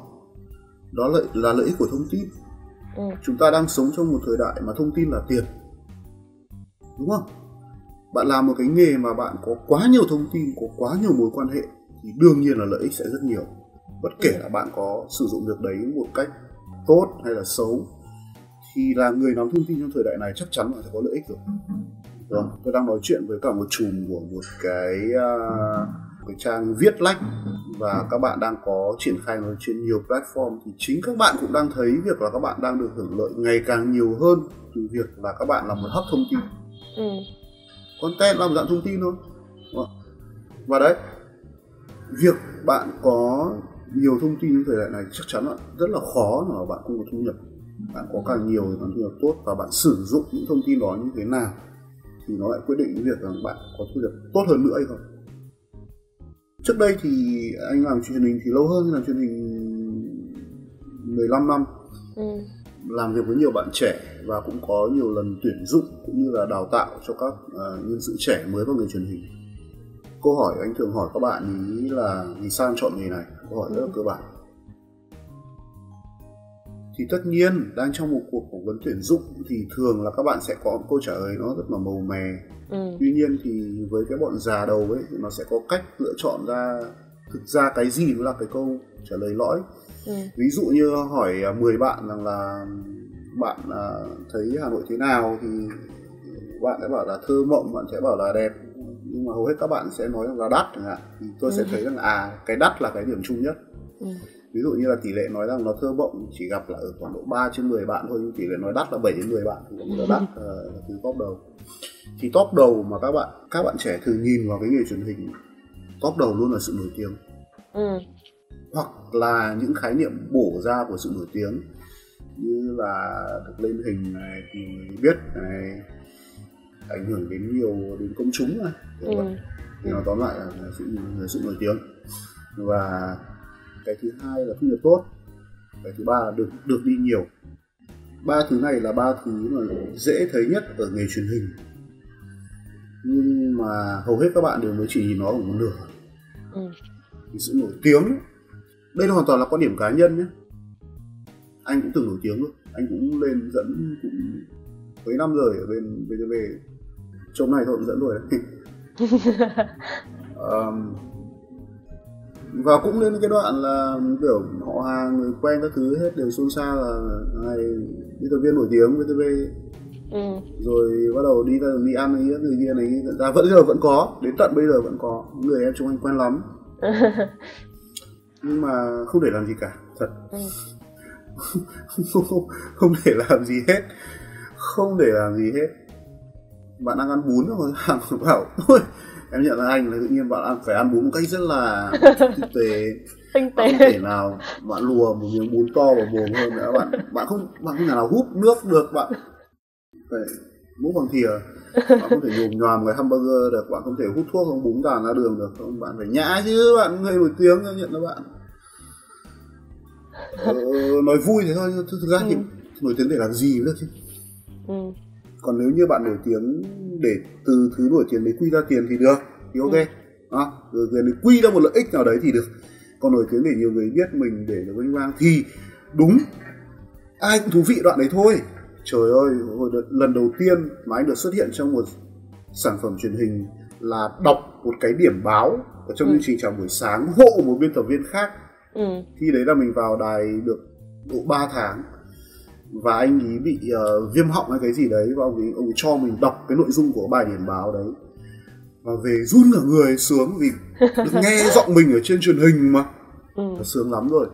Đó là, là lợi ích của thông tin. Ừ. chúng ta đang sống trong một thời đại mà thông tin là tiền. Đúng không bạn làm một cái nghề mà bạn có quá nhiều thông tin có quá nhiều mối quan hệ thì đương nhiên là lợi ích sẽ rất nhiều. Bất kể là bạn có sử dụng việc đấy một cách tốt hay là xấu thì là người nắm thông tin trong thời đại này chắc chắn là sẽ có lợi ích rồi. Vâng, tôi đang nói chuyện với cả một chùm của một cái uh, cái trang viết lách và các bạn đang có triển khai nó trên nhiều platform thì chính các bạn cũng đang thấy việc là các bạn đang được hưởng lợi ngày càng nhiều hơn từ việc là các bạn là một hấp thông tin. Ừ. content làm dạng thông tin thôi. Và đấy việc bạn có nhiều thông tin trong thời đại này chắc chắn là rất là khó mà bạn không có thu nhập. Bạn có càng nhiều thì càng thu nhập tốt và bạn sử dụng những thông tin đó như thế nào thì nó lại quyết định việc rằng bạn có thu nhập tốt hơn nữa hay không. Trước đây thì anh làm truyền hình thì lâu hơn làm truyền hình 15 năm. Ừ. làm việc với nhiều bạn trẻ và cũng có nhiều lần tuyển dụng cũng như là đào tạo cho các uh, nhân sự trẻ mới vào nghề truyền hình. Câu hỏi anh thường hỏi các bạn ý là vì sao em chọn nghề này? Câu hỏi rất là cơ bản. Thì tất nhiên đang trong một cuộc phỏng vấn tuyển dụng thì thường là các bạn sẽ có câu trả lời nó rất là màu mè. Ừ. tuy nhiên thì với cái bọn già đầu ấy thì nó sẽ có cách lựa chọn ra thực ra cái gì mới là cái câu trả lời lõi. Ừ. ví dụ như hỏi à, 10 bạn rằng là bạn à, thấy Hà Nội thế nào thì bạn sẽ bảo là thơ mộng bạn sẽ bảo là đẹp. Nhưng mà hầu hết các bạn sẽ nói rằng là đắt chẳng hạn. Thì tôi sẽ Ừ. thấy rằng à cái đắt là cái điểm chung nhất. Ừ. ví dụ như là tỷ lệ nói rằng nó thơ mộng chỉ gặp là ở khoảng độ 3 trên 10 bạn thôi nhưng tỷ lệ nói đắt là 7 đến 10 bạn thì cũng là đắt là từ top đầu. Thì top đầu mà các bạn các bạn trẻ thường nhìn vào cái nghề truyền hình top đầu luôn là sự nổi tiếng. Ừ. hoặc là những khái niệm bổ ra của sự nổi tiếng như là được lên hình này thì người biết này ảnh hưởng đến nhiều đến công chúng này Ừ. vậy. thì nó tóm lại là sự, là sự nổi tiếng. Và cái thứ hai là thu nhập tốt. Cái thứ ba là được được đi nhiều. Ba thứ này là ba thứ mà dễ thấy nhất ở nghề truyền hình. Nhưng mà hầu hết các bạn đều mới chỉ nhìn nó ở một nửa ừ. thì sự nổi tiếng đây là hoàn toàn là quan điểm cá nhân nhé anh cũng từng nổi tiếng rồi anh cũng lên dẫn cũng mấy năm rồi ở bên VTV trong này thôi cũng dẫn rồi đấy. Um, và cũng đến cái đoạn là kiểu họ hàng người quen các thứ hết đều xôn xao là này biên tập viên nổi tiếng VTV ừ. rồi bắt đầu đi ra đi ăn này người kia này ra vẫn giờ vẫn có đến tận bây giờ vẫn có. Người em chúng anh quen lắm. Nhưng mà không để làm gì cả thật. Ừ. không, để làm gì hết. Không để làm gì hết. Bạn đang ăn bún rồi hàng bảo thôi em nhận là anh là tự nhiên bạn ăn phải ăn bún một cách rất là thực tế. Tinh tế. Không thể nào bạn lùa một miếng bún to vào mồm hơn nữa. Bạn bạn không bạn không thể nào hút nước được bạn phải múc bằng thìa. Bạn không thể nhồm nhòm cái hamburger được bạn không thể hút thuốc không búng tàn ra đường được. Không bạn phải nhã chứ bạn người nổi tiếng nhận là bạn ờ, nói vui thế thôi thực ra thì ừ. nổi tiếng để làm gì nữa chứ ừ. còn nếu như bạn nổi tiếng để từ thứ nổi tiếng đấy quy ra tiền thì được thì ok ừ. à, rồi để quy ra một lợi ích nào đấy thì được còn nổi tiếng để nhiều người biết mình để được vinh vang thì đúng ai cũng thú vị đoạn đấy thôi trời ơi hồi đợt, lần đầu tiên mà anh được xuất hiện trong một sản phẩm truyền hình là đọc một cái điểm báo ở trong ừ. chương trình chào buổi sáng hộ một biên tập viên khác ừ. khi đấy là mình vào đài được độ 3 tháng và anh ấy bị uh, viêm họng hay cái gì đấy và ông ấy, ông ấy cho mình đọc cái nội dung của bài điểm báo đấy. Và về run cả người sướng vì được nghe giọng mình ở trên truyền hình mà. Ừ. sướng lắm rồi.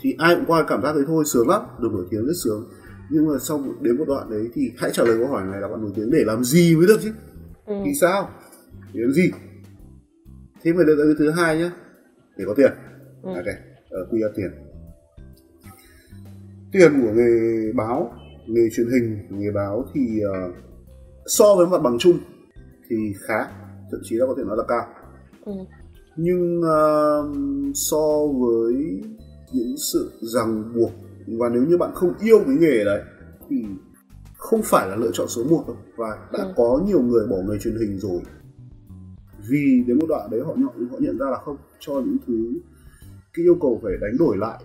Thì ai cũng qua cảm giác đấy thôi sướng lắm được nổi tiếng rất sướng. Nhưng mà sau đến một đoạn đấy thì hãy trả lời câu hỏi này là bạn nổi tiếng để làm gì mới được chứ? Ừ. thì sao? Để làm gì? Thế mà được cái thứ hai nhá để có tiền ừ. ok ở quy ra tiền tiền của nghề báo nghề truyền hình nghề báo thì uh, so với mặt bằng chung thì khá thậm chí là có thể nói là cao ừ. nhưng uh, so với những sự ràng buộc và nếu như bạn không yêu cái nghề đấy thì không phải là lựa chọn số 1 đâu và đã ừ. có nhiều người bỏ nghề truyền hình rồi vì đến một đoạn đấy họ nhận họ nhận ra là không cho những thứ cái yêu cầu phải đánh đổi lại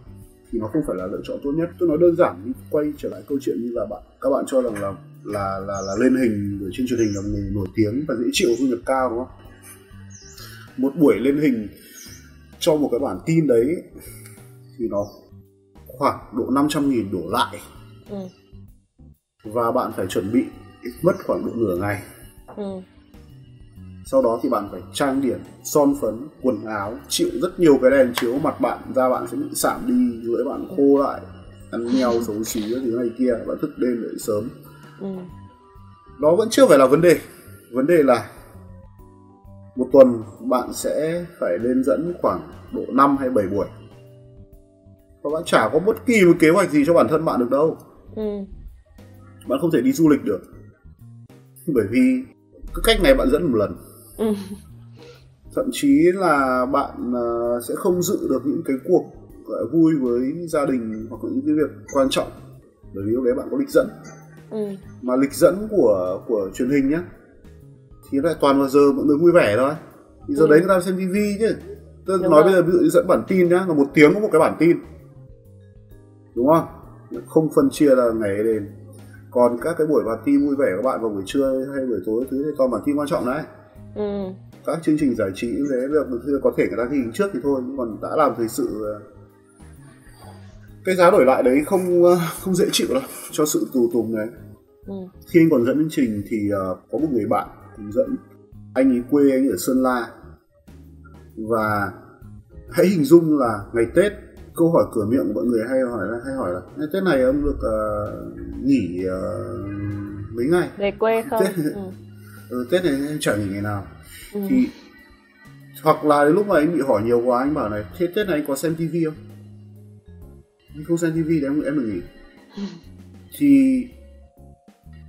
thì nó không phải là lựa chọn tốt nhất. Tôi nói đơn giản quay trở lại câu chuyện như là bạn các bạn cho rằng là là là là lên hình ở trên truyền hình là người nổi tiếng và dễ chịu thu nhập cao đúng không? Một buổi lên hình cho một cái bản tin đấy thì nó khoảng độ 500 nghìn đổ lại. Ừ. và bạn phải chuẩn bị mất khoảng độ nửa ngày. Ừ sau đó thì bạn phải trang điểm son phấn quần áo chịu rất nhiều cái đèn chiếu mặt bạn da bạn sẽ bị sạm đi lưỡi bạn khô lại ăn nheo xấu xí cái thứ này kia bạn thức đêm dậy sớm. Ừ. đó vẫn chưa phải là vấn đề. Vấn đề là một tuần bạn sẽ phải lên dẫn khoảng độ 5 hay 7 buổi. Và bạn chả có bất kỳ một kế hoạch gì cho bản thân bạn được đâu. Ừ. bạn không thể đi du lịch được. Bởi vì cái cách này bạn dẫn một lần Ừ. thậm chí là bạn uh, sẽ không dự được những cái cuộc gọi vui với gia đình hoặc là những cái việc quan trọng bởi vì lúc đấy bạn có lịch dẫn ừ. mà lịch dẫn của của truyền hình nhá thì lại toàn vào giờ mọi người vui vẻ thôi thì giờ ừ. đấy người ta xem tivi chứ tôi đúng nói rồi. bây giờ ví dụ dẫn bản tin nhá là một tiếng có một cái bản tin đúng không không phân chia là ngày đêm còn các cái buổi bản tin vui vẻ của bạn vào buổi trưa hay buổi tối thứ thì toàn bản tin quan trọng đấy ừ. các chương trình giải trí như thế được có thể người ta ghi trước thì thôi nhưng còn đã làm thời sự cái giá đổi lại đấy không không dễ chịu đâu cho sự tù tùng đấy ừ. khi anh còn dẫn chương trình thì uh, có một người bạn dẫn. Anh ấy quê anh ở sơn la. Và hãy hình dung là ngày tết câu hỏi cửa miệng của mọi người hay hỏi là hay hỏi là ngày tết này ông được uh, nghỉ uh, mấy ngày? Về quê không? Tết, ừ ừ, tết này em chẳng nghỉ ngày nào. Ừ. thì hoặc là đến lúc mà anh bị hỏi nhiều quá anh bảo này thế tết này anh có xem tivi không? Anh không xem tivi thì em em được nghỉ. Ừ. thì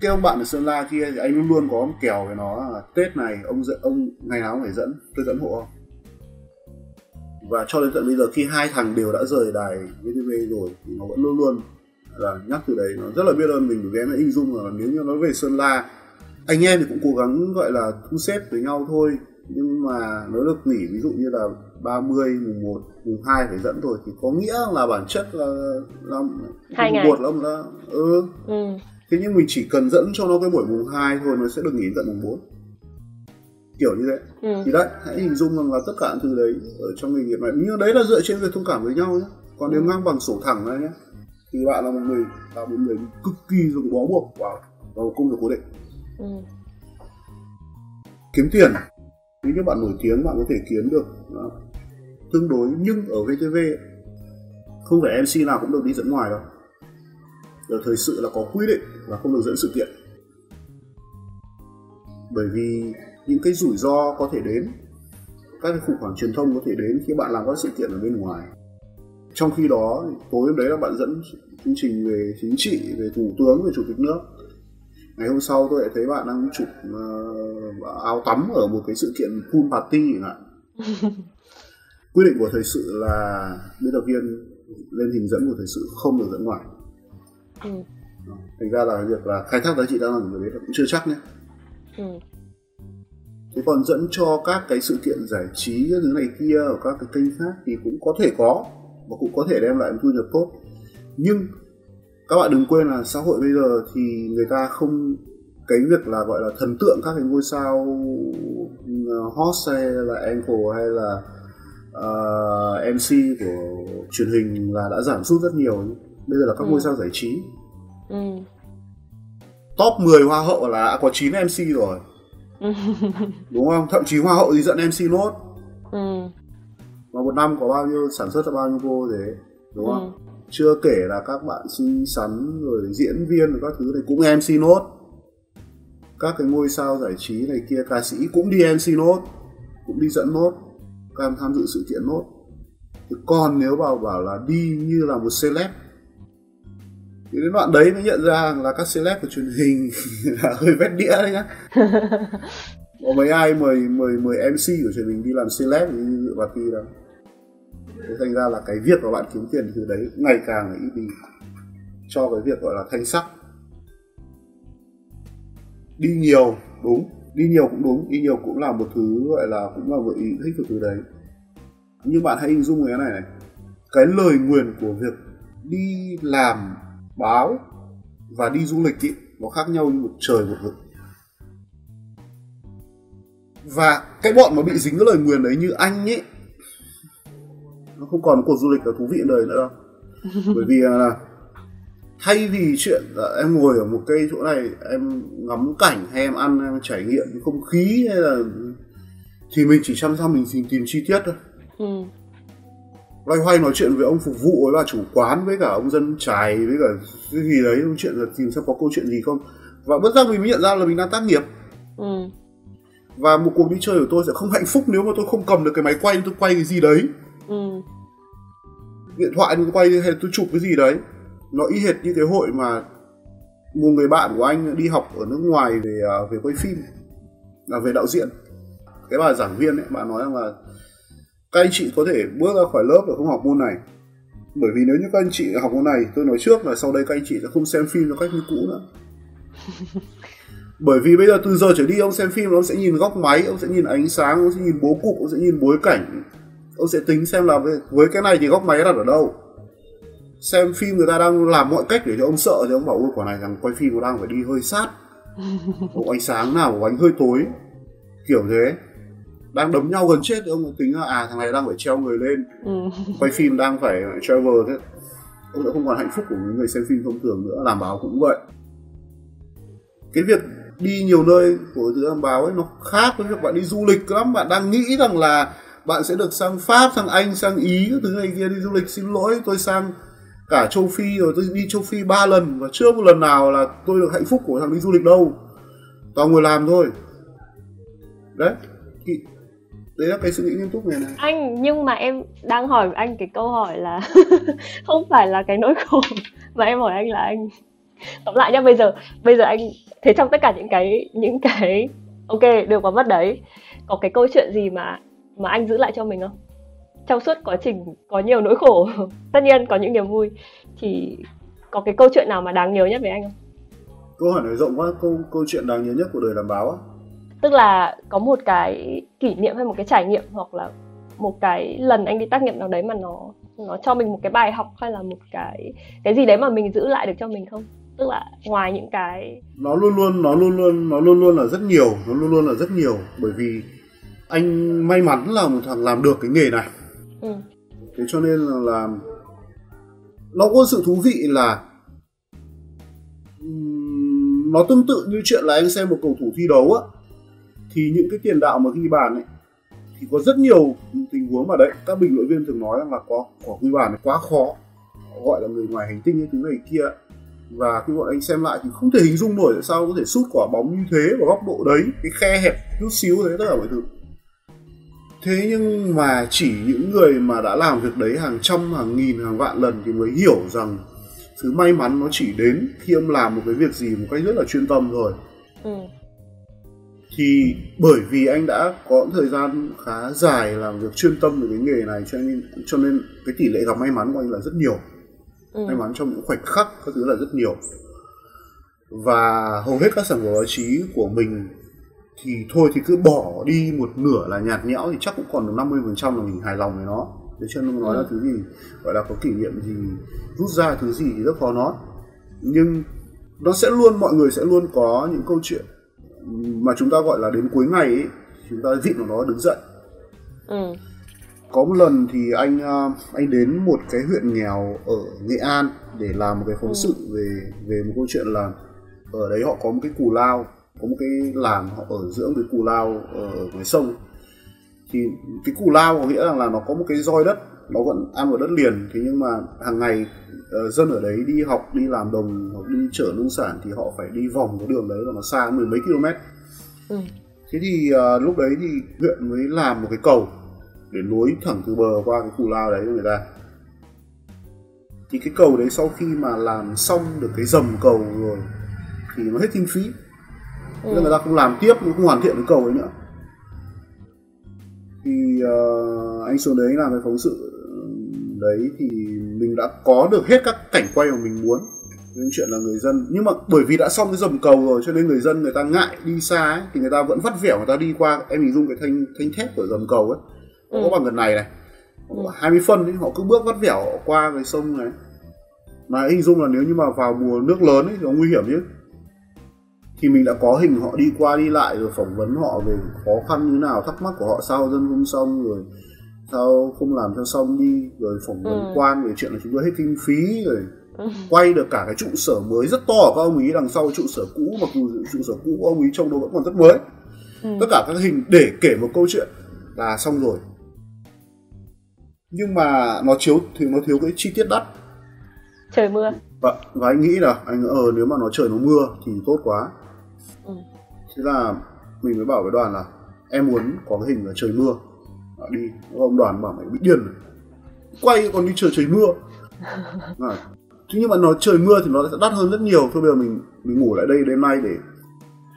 cái ông bạn ở sơn la kia thì anh luôn luôn có một kèo với nó là tết này ông dẫn ông ngày nào cũng phải dẫn tôi dẫn hộ không và cho đến tận bây giờ khi hai thằng đều đã rời đài VTV rồi thì nó vẫn luôn luôn là nhắc từ đấy. Nó rất là biết ơn mình vì em đã hình dung là nếu như nói về Sơn La anh em thì cũng cố gắng gọi là thu xếp với nhau thôi nhưng mà nó được nghỉ ví dụ như là 30, mùng 1, mùng 2 phải dẫn rồi thì có nghĩa là bản chất là là Hai mùng ngày. 1 là ông đã ừ. ừ. thế nhưng mình chỉ cần dẫn cho nó cái buổi mùng 2 thôi nó sẽ được nghỉ tận mùng 4 kiểu như thế Ừ. thì đấy hãy hình dung rằng là tất cả những thứ đấy ở trong nghề nghiệp này nhưng đấy là dựa trên việc thông cảm với nhau nhé còn nếu ngang bằng sổ thẳng ra nhé thì bạn là một người là một người cực kỳ dùng bó buộc vào vào công việc cố định Ừ. kiếm tiền. Nếu như bạn nổi tiếng bạn có thể kiếm được. Đó, tương đối nhưng ở VTV không phải MC nào cũng được đi dẫn ngoài đâu. Ở thời sự là có quy định là không được dẫn sự kiện. Bởi vì những cái rủi ro có thể đến các cái khủng hoảng truyền thông có thể đến khi bạn làm các sự kiện ở bên ngoài. Trong khi đó tối hôm đấy là bạn dẫn chương trình về chính trị về thủ tướng về chủ tịch nước ngày hôm sau tôi lại thấy bạn đang chụp ờ, áo tắm ở một cái sự kiện pool party chẳng hạn quy định của thời sự là biên tập viên lên hình dẫn của thời sự không được dẫn ngoài Ừ. Thành ra là việc là khai thác giá trị đa năng của đấy cũng chưa chắc nhé Ừ. thế còn dẫn cho các cái sự kiện giải trí các thứ này kia ở các cái kênh khác thì cũng có thể có và cũng có thể đem lại thu nhập tốt nhưng các bạn đừng quên là xã hội bây giờ thì người ta không cái việc là gọi là thần tượng các cái ngôi sao uh, host hay là anchor hay là uh, MC của truyền hình là đã giảm sút rất nhiều bây giờ là các Ừ. ngôi sao giải trí Ừ. top 10 hoa hậu là đã có 9 MC rồi đúng không thậm chí hoa hậu thì dẫn MC nốt Ừ. mà một năm có bao nhiêu sản xuất ra bao nhiêu cô thế đúng Ừ. chưa kể là các bạn xinh xắn rồi diễn viên rồi các thứ này cũng MC nốt. Các cái ngôi sao giải trí này kia ca sĩ cũng đi MC nốt cũng đi dẫn nốt em tham dự sự kiện nốt. Thế còn nếu bảo bảo là đi như là một celeb thì đến đoạn đấy mới nhận ra là các celeb của truyền hình là hơi vét đĩa đấy nhá. Có mấy ai mời mời mời MC của truyền hình đi làm celeb như dự bà Ti đâu thế thành ra là cái việc mà bạn kiếm tiền từ đấy ngày càng ít đi. Cho cái việc gọi là thanh sắc. Đi nhiều đúng. Đi nhiều cũng đúng đi nhiều cũng là một thứ gọi là cũng là một ý thích của thứ đấy. Nhưng bạn hãy hình dung cái này này. Cái lời nguyền của việc đi làm báo và đi du lịch ý, nó khác nhau như một trời một vực. Và cái bọn mà bị dính cái lời nguyền đấy như anh ấy nó không còn cuộc du lịch là thú vị đời nữa đâu. Bởi vì là thay vì chuyện là em ngồi ở một cây chỗ này em ngắm cảnh hay em ăn em trải nghiệm cái không khí hay là thì mình chỉ chăm chăm mình tìm, tìm chi tiết thôi. Ừ. loay hoay nói chuyện với ông phục vụ với bà chủ quán với cả ông dân trài với cả cái gì đấy nói chuyện là tìm xem có câu chuyện gì không. Và bất giác mình mới nhận ra là mình đang tác nghiệp. Ừ. và một cuộc đi chơi của tôi sẽ không hạnh phúc nếu mà tôi không cầm được cái máy quay tôi quay cái gì đấy Ừ. điện thoại tôi quay hay tôi chụp cái gì đấy. Nó y hệt như cái hội mà một người bạn của anh đi học ở nước ngoài về à, về quay phim là về đạo diễn. Cái bà giảng viên ấy bà nói rằng là các anh chị có thể bước ra khỏi lớp và không học môn này. Bởi vì nếu như các anh chị học môn này tôi nói trước là sau đây các anh chị sẽ không xem phim theo cách như cũ nữa. Bởi vì bây giờ từ giờ trở đi ông xem phim ông sẽ nhìn góc máy ông sẽ nhìn ánh sáng ông sẽ nhìn bố cục ông sẽ nhìn bối cảnh ông sẽ tính xem là với, cái này thì góc máy đặt ở đâu. Xem phim người ta đang làm mọi cách để cho ông sợ thì ông bảo ôi quả này thằng quay phim nó đang phải đi hơi sát. Có ánh sáng nào có ánh hơi tối. Kiểu thế. Đang đấm nhau gần chết thì ông tính là à thằng này đang phải treo người lên. Ừ. quay phim đang phải travel thế. Ông đã không còn hạnh phúc của những người xem phim thông thường nữa làm báo cũng vậy. Cái việc đi nhiều nơi của thứ làm báo ấy nó khác với việc bạn đi du lịch lắm. Bạn đang nghĩ rằng là bạn sẽ được sang pháp, sang anh, sang ý, các thứ này kia đi du lịch xin lỗi, tôi sang cả châu phi rồi, tôi đi châu phi ba lần và chưa một lần nào là tôi được hạnh phúc của thằng đi du lịch đâu. Toàn ngồi làm thôi. Đấy thì đấy là cái suy nghĩ nghiêm túc này này. Anh, nhưng mà em đang hỏi anh cái câu hỏi là không phải là cái nỗi khổ, mà em hỏi anh là anh tóm lại nhá, bây giờ bây giờ anh, thế trong tất cả những cái những cái, ok được và mất đấy. Có cái câu chuyện gì mà mà anh giữ lại cho mình không? Trong suốt quá trình có nhiều nỗi khổ tất nhiên có những niềm vui thì có cái câu chuyện nào mà đáng nhớ nhất với anh không? Câu hỏi này rộng quá câu câu chuyện đáng nhớ nhất của đời làm báo á. Tức là có một cái kỷ niệm hay một cái trải nghiệm hoặc là một cái lần anh đi tác nghiệp nào đấy mà nó nó cho mình một cái bài học hay là một cái cái gì đấy mà mình giữ lại được cho mình không? Tức là ngoài những cái nó luôn luôn nó luôn luôn nó luôn luôn là rất nhiều nó luôn luôn là rất nhiều bởi vì anh may mắn là một thằng làm được cái nghề này. Ừ. thế cho nên là, là nó có sự thú vị là nó tương tự như chuyện là anh xem một cầu thủ thi đấu á. Thì những cái tiền đạo mà ghi bàn ấy thì có rất nhiều tình huống mà đấy các bình luận viên thường nói rằng là có quả ghi bàn này quá khó. Gọi là người ngoài hành tinh cái thứ này kia. Và khi bọn anh xem lại thì không thể hình dung nổi tại sao có thể sút quả bóng như thế vào góc độ đấy cái khe hẹp chút xíu thế tất cả mọi thứ thế nhưng mà chỉ những người mà đã làm việc đấy hàng trăm hàng nghìn hàng vạn lần thì mới hiểu rằng thứ may mắn nó chỉ đến khi ông làm một cái việc gì một cách rất là chuyên tâm rồi ừ. thì bởi vì anh đã có thời gian khá dài làm việc chuyên tâm về cái nghề này cho nên cho nên cái tỷ lệ gặp may mắn của anh là rất nhiều ừ. may mắn trong những khoảnh khắc các thứ là rất nhiều và hầu hết các sản phẩm báo chí của mình thì thôi thì cứ bỏ đi một nửa là nhạt nhẽo thì chắc cũng còn được 50% là mình hài lòng với nó thế cho nên nói ừ. là thứ gì gọi là có kỷ niệm gì rút ra thứ gì thì rất khó nói nhưng nó sẽ luôn mọi người sẽ luôn có những câu chuyện mà chúng ta gọi là đến cuối ngày ấy, chúng ta vào nó đứng dậy ừ. có một lần thì anh ờ, anh đến một cái huyện nghèo ở nghệ an để làm một cái phóng ừ. sự về về một câu chuyện là ở đấy họ có một cái cù lao có một cái làng họ ở giữa cái cù lao ở ngoài sông. Thì cái cù lao có nghĩa rằng là nó có một cái roi đất nó vẫn ăn vào đất liền. Thế nhưng mà hàng ngày uh, dân ở đấy đi học đi làm đồng hoặc đi chở nông sản thì họ phải đi vòng cái đường đấy và nó xa mười mấy km. Ừ. thế thì uh, lúc đấy thì huyện mới làm một cái cầu để nối thẳng từ bờ qua cái cù lao đấy cho người ta. Thì cái cầu đấy sau khi mà làm xong được cái dầm cầu rồi thì nó hết kinh phí ừ. nên người ta không làm tiếp không hoàn thiện cái cầu ấy nữa thì uh, anh xuống đấy làm cái phóng sự đấy thì mình đã có được hết các cảnh quay mà mình muốn những chuyện là người dân nhưng mà bởi vì đã xong cái dầm cầu rồi cho nên người dân người ta ngại đi xa ấy, thì người ta vẫn vắt vẻo người ta đi qua em hình dung cái thanh thanh thép của dầm cầu ấy ừ. có bằng gần này này ừ. 20 phân ấy, họ cứ bước vắt vẻo qua cái sông này mà hình dung là nếu như mà vào mùa nước lớn ấy thì nó nguy hiểm chứ thì mình đã có hình họ đi qua đi lại rồi phỏng vấn họ về khó khăn như nào thắc mắc của họ sao dân không xong rồi sao không làm cho xong đi rồi phỏng vấn ừ. quan về chuyện là chúng tôi hết kinh phí rồi ừ. quay được cả cái trụ sở mới rất to của các ông ý đằng sau trụ sở cũ mặc dù trụ sở cũ của ông ý trông nó vẫn còn rất mới ừ. tất cả các hình để kể một câu chuyện là xong rồi nhưng mà nó thiếu thì nó thiếu cái chi tiết đắt trời mưa và, và anh nghĩ là anh ờ nếu mà nó trời nó mưa thì tốt quá ừ. thế là mình mới bảo với đoàn là em muốn có cái hình là trời mưa. À, đi. Ông đoàn bảo mày bị điên rồi. Quay còn đi trời trời mưa. À, thế nhưng mà nó trời mưa thì nó sẽ đắt hơn rất nhiều. Thôi bây giờ mình mình ngủ lại đây đêm nay để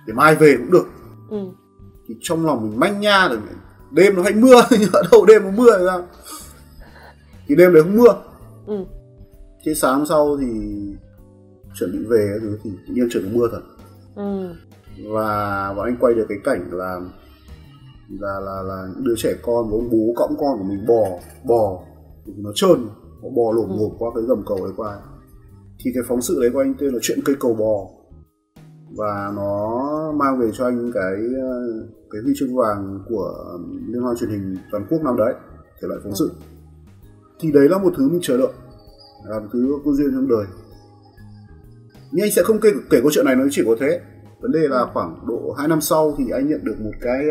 để mai về cũng được. Ừ. thì trong lòng mình manh nha rồi đêm nó hay mưa nhưng ở đâu đêm nó mưa ra thì đêm đấy không mưa. Ừ. thế sáng hôm sau thì chuẩn bị về thì tự nhiên trời nó mưa thật ừ. và bọn anh quay được cái cảnh là là là là đứa trẻ con với bố cõng con của mình bò bò nó trơn nó bò lổm ngộp qua cái gầm cầu đấy qua. Thì cái phóng sự đấy của anh tên là chuyện cây cầu bò. Và nó mang về cho anh cái cái huy chương vàng của liên hoan truyền hình toàn quốc năm đấy thể loại phóng sự. Thì đấy là một thứ mình chờ đợi là một thứ có duyên trong đời nhưng anh sẽ không kể, kể câu chuyện này nó chỉ có thế. Vấn đề là khoảng độ 2 năm sau thì anh nhận được một cái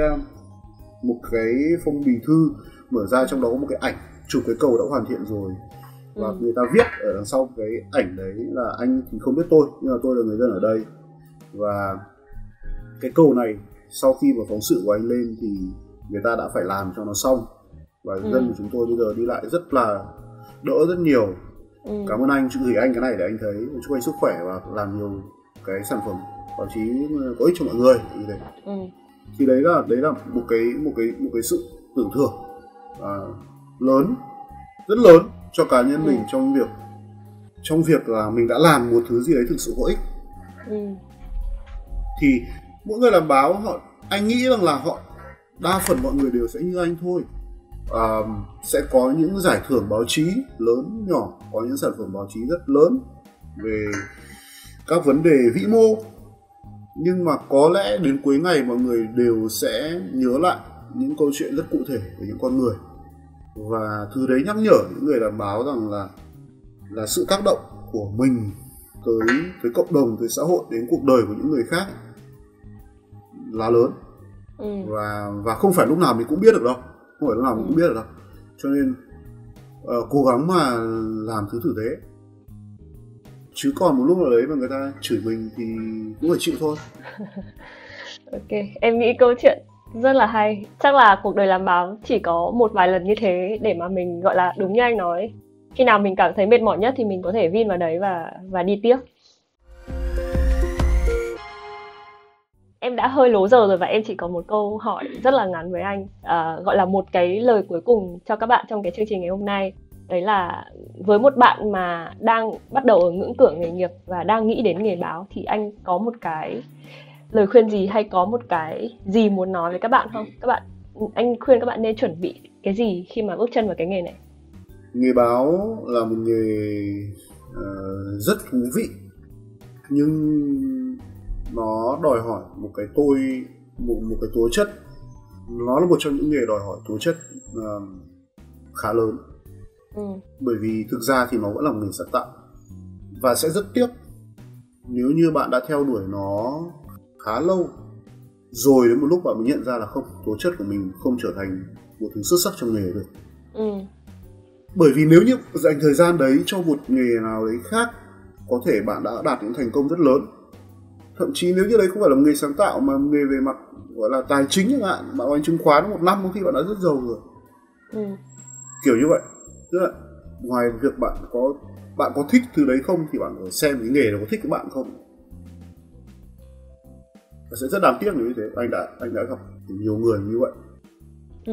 một cái phong bì thư mở ra trong đó có một cái ảnh chụp cái cầu đã hoàn thiện rồi. Và ừ. người ta viết ở đằng sau cái ảnh đấy là anh thì không biết tôi nhưng mà tôi là người dân ở đây. Và cái cầu này sau khi mà phóng sự của anh lên thì người ta đã phải làm cho nó xong. Và ừ. dân của chúng tôi bây giờ đi lại rất là đỡ rất nhiều ừ. cảm ơn anh gửi anh cái này để anh thấy chúc anh sức khỏe và làm nhiều cái sản phẩm báo chí có ích cho mọi người. Như thế. Ừ. Thì đấy là đấy là một cái một cái một cái sự tưởng thưởng à, lớn rất lớn cho cá nhân mình Ừ. trong việc trong việc là mình đã làm một thứ gì đấy thực sự có ích. Ừ. Thì mỗi người làm báo họ anh nghĩ rằng là họ đa phần mọi người đều sẽ như anh thôi à, sẽ có những giải thưởng báo chí lớn nhỏ có những sản phẩm báo chí rất lớn về các vấn đề vĩ mô. Nhưng mà có lẽ đến cuối ngày mọi người đều sẽ nhớ lại những câu chuyện rất cụ thể về những con người. Và thứ đấy nhắc nhở những người làm báo rằng là là sự tác động của mình tới tới cộng đồng tới xã hội đến cuộc đời của những người khác là lớn. Ừ. Và và không phải lúc nào mình cũng biết được đâu không phải lúc nào cũng biết được đâu. Cho nên ờ, cố gắng mà làm thứ tử tế. Chứ còn một lúc nào đấy mà người ta chửi mình thì cũng phải chịu thôi. Ok em nghĩ câu chuyện rất là hay. Chắc là cuộc đời làm báo chỉ có một vài lần như thế để mà mình gọi là đúng như anh nói. Khi nào mình cảm thấy mệt mỏi nhất thì mình có thể vin vào đấy và và đi tiếp em đã hơi lố giờ rồi và em chỉ có một câu hỏi rất là ngắn với anh. À, gọi là một cái lời cuối cùng cho các bạn trong cái chương trình ngày hôm nay. Đấy là với một bạn mà đang bắt đầu ở ngưỡng cửa nghề nghiệp và đang nghĩ đến nghề báo thì anh có một cái lời khuyên gì hay có một cái gì muốn nói với các bạn không? Các bạn anh khuyên các bạn nên chuẩn bị cái gì khi mà bước chân vào cái nghề này? Nghề báo là một nghề uh, rất thú vị. Nhưng nó đòi hỏi một cái tôi một, một cái tố chất. Nó là một trong những nghề đòi hỏi tố chất ờ, khá lớn. Ừ. Bởi vì thực ra thì nó vẫn là một nghề sáng tạo. Và sẽ rất tiếc nếu như bạn đã theo đuổi nó khá lâu rồi đến một lúc bạn mới nhận ra là không tố chất của mình không trở thành một thứ xuất sắc trong nghề được. Ừ. Bởi vì nếu như dành thời gian đấy cho một nghề nào đấy khác có thể bạn đã đạt những thành công rất lớn thậm chí nếu như đấy không phải là nghề sáng tạo mà nghề về mặt gọi là tài chính chẳng hạn bạn đánh chứng khoán một năm có khi bạn đã rất giàu rồi. Ừ. Kiểu như vậy. Tức là ngoài việc bạn có bạn có thích thứ đấy không thì bạn phải xem cái nghề nó có thích của bạn không. Và sẽ rất đáng tiếc nếu như thế. Anh đã anh đã gặp nhiều người như vậy. Ừ.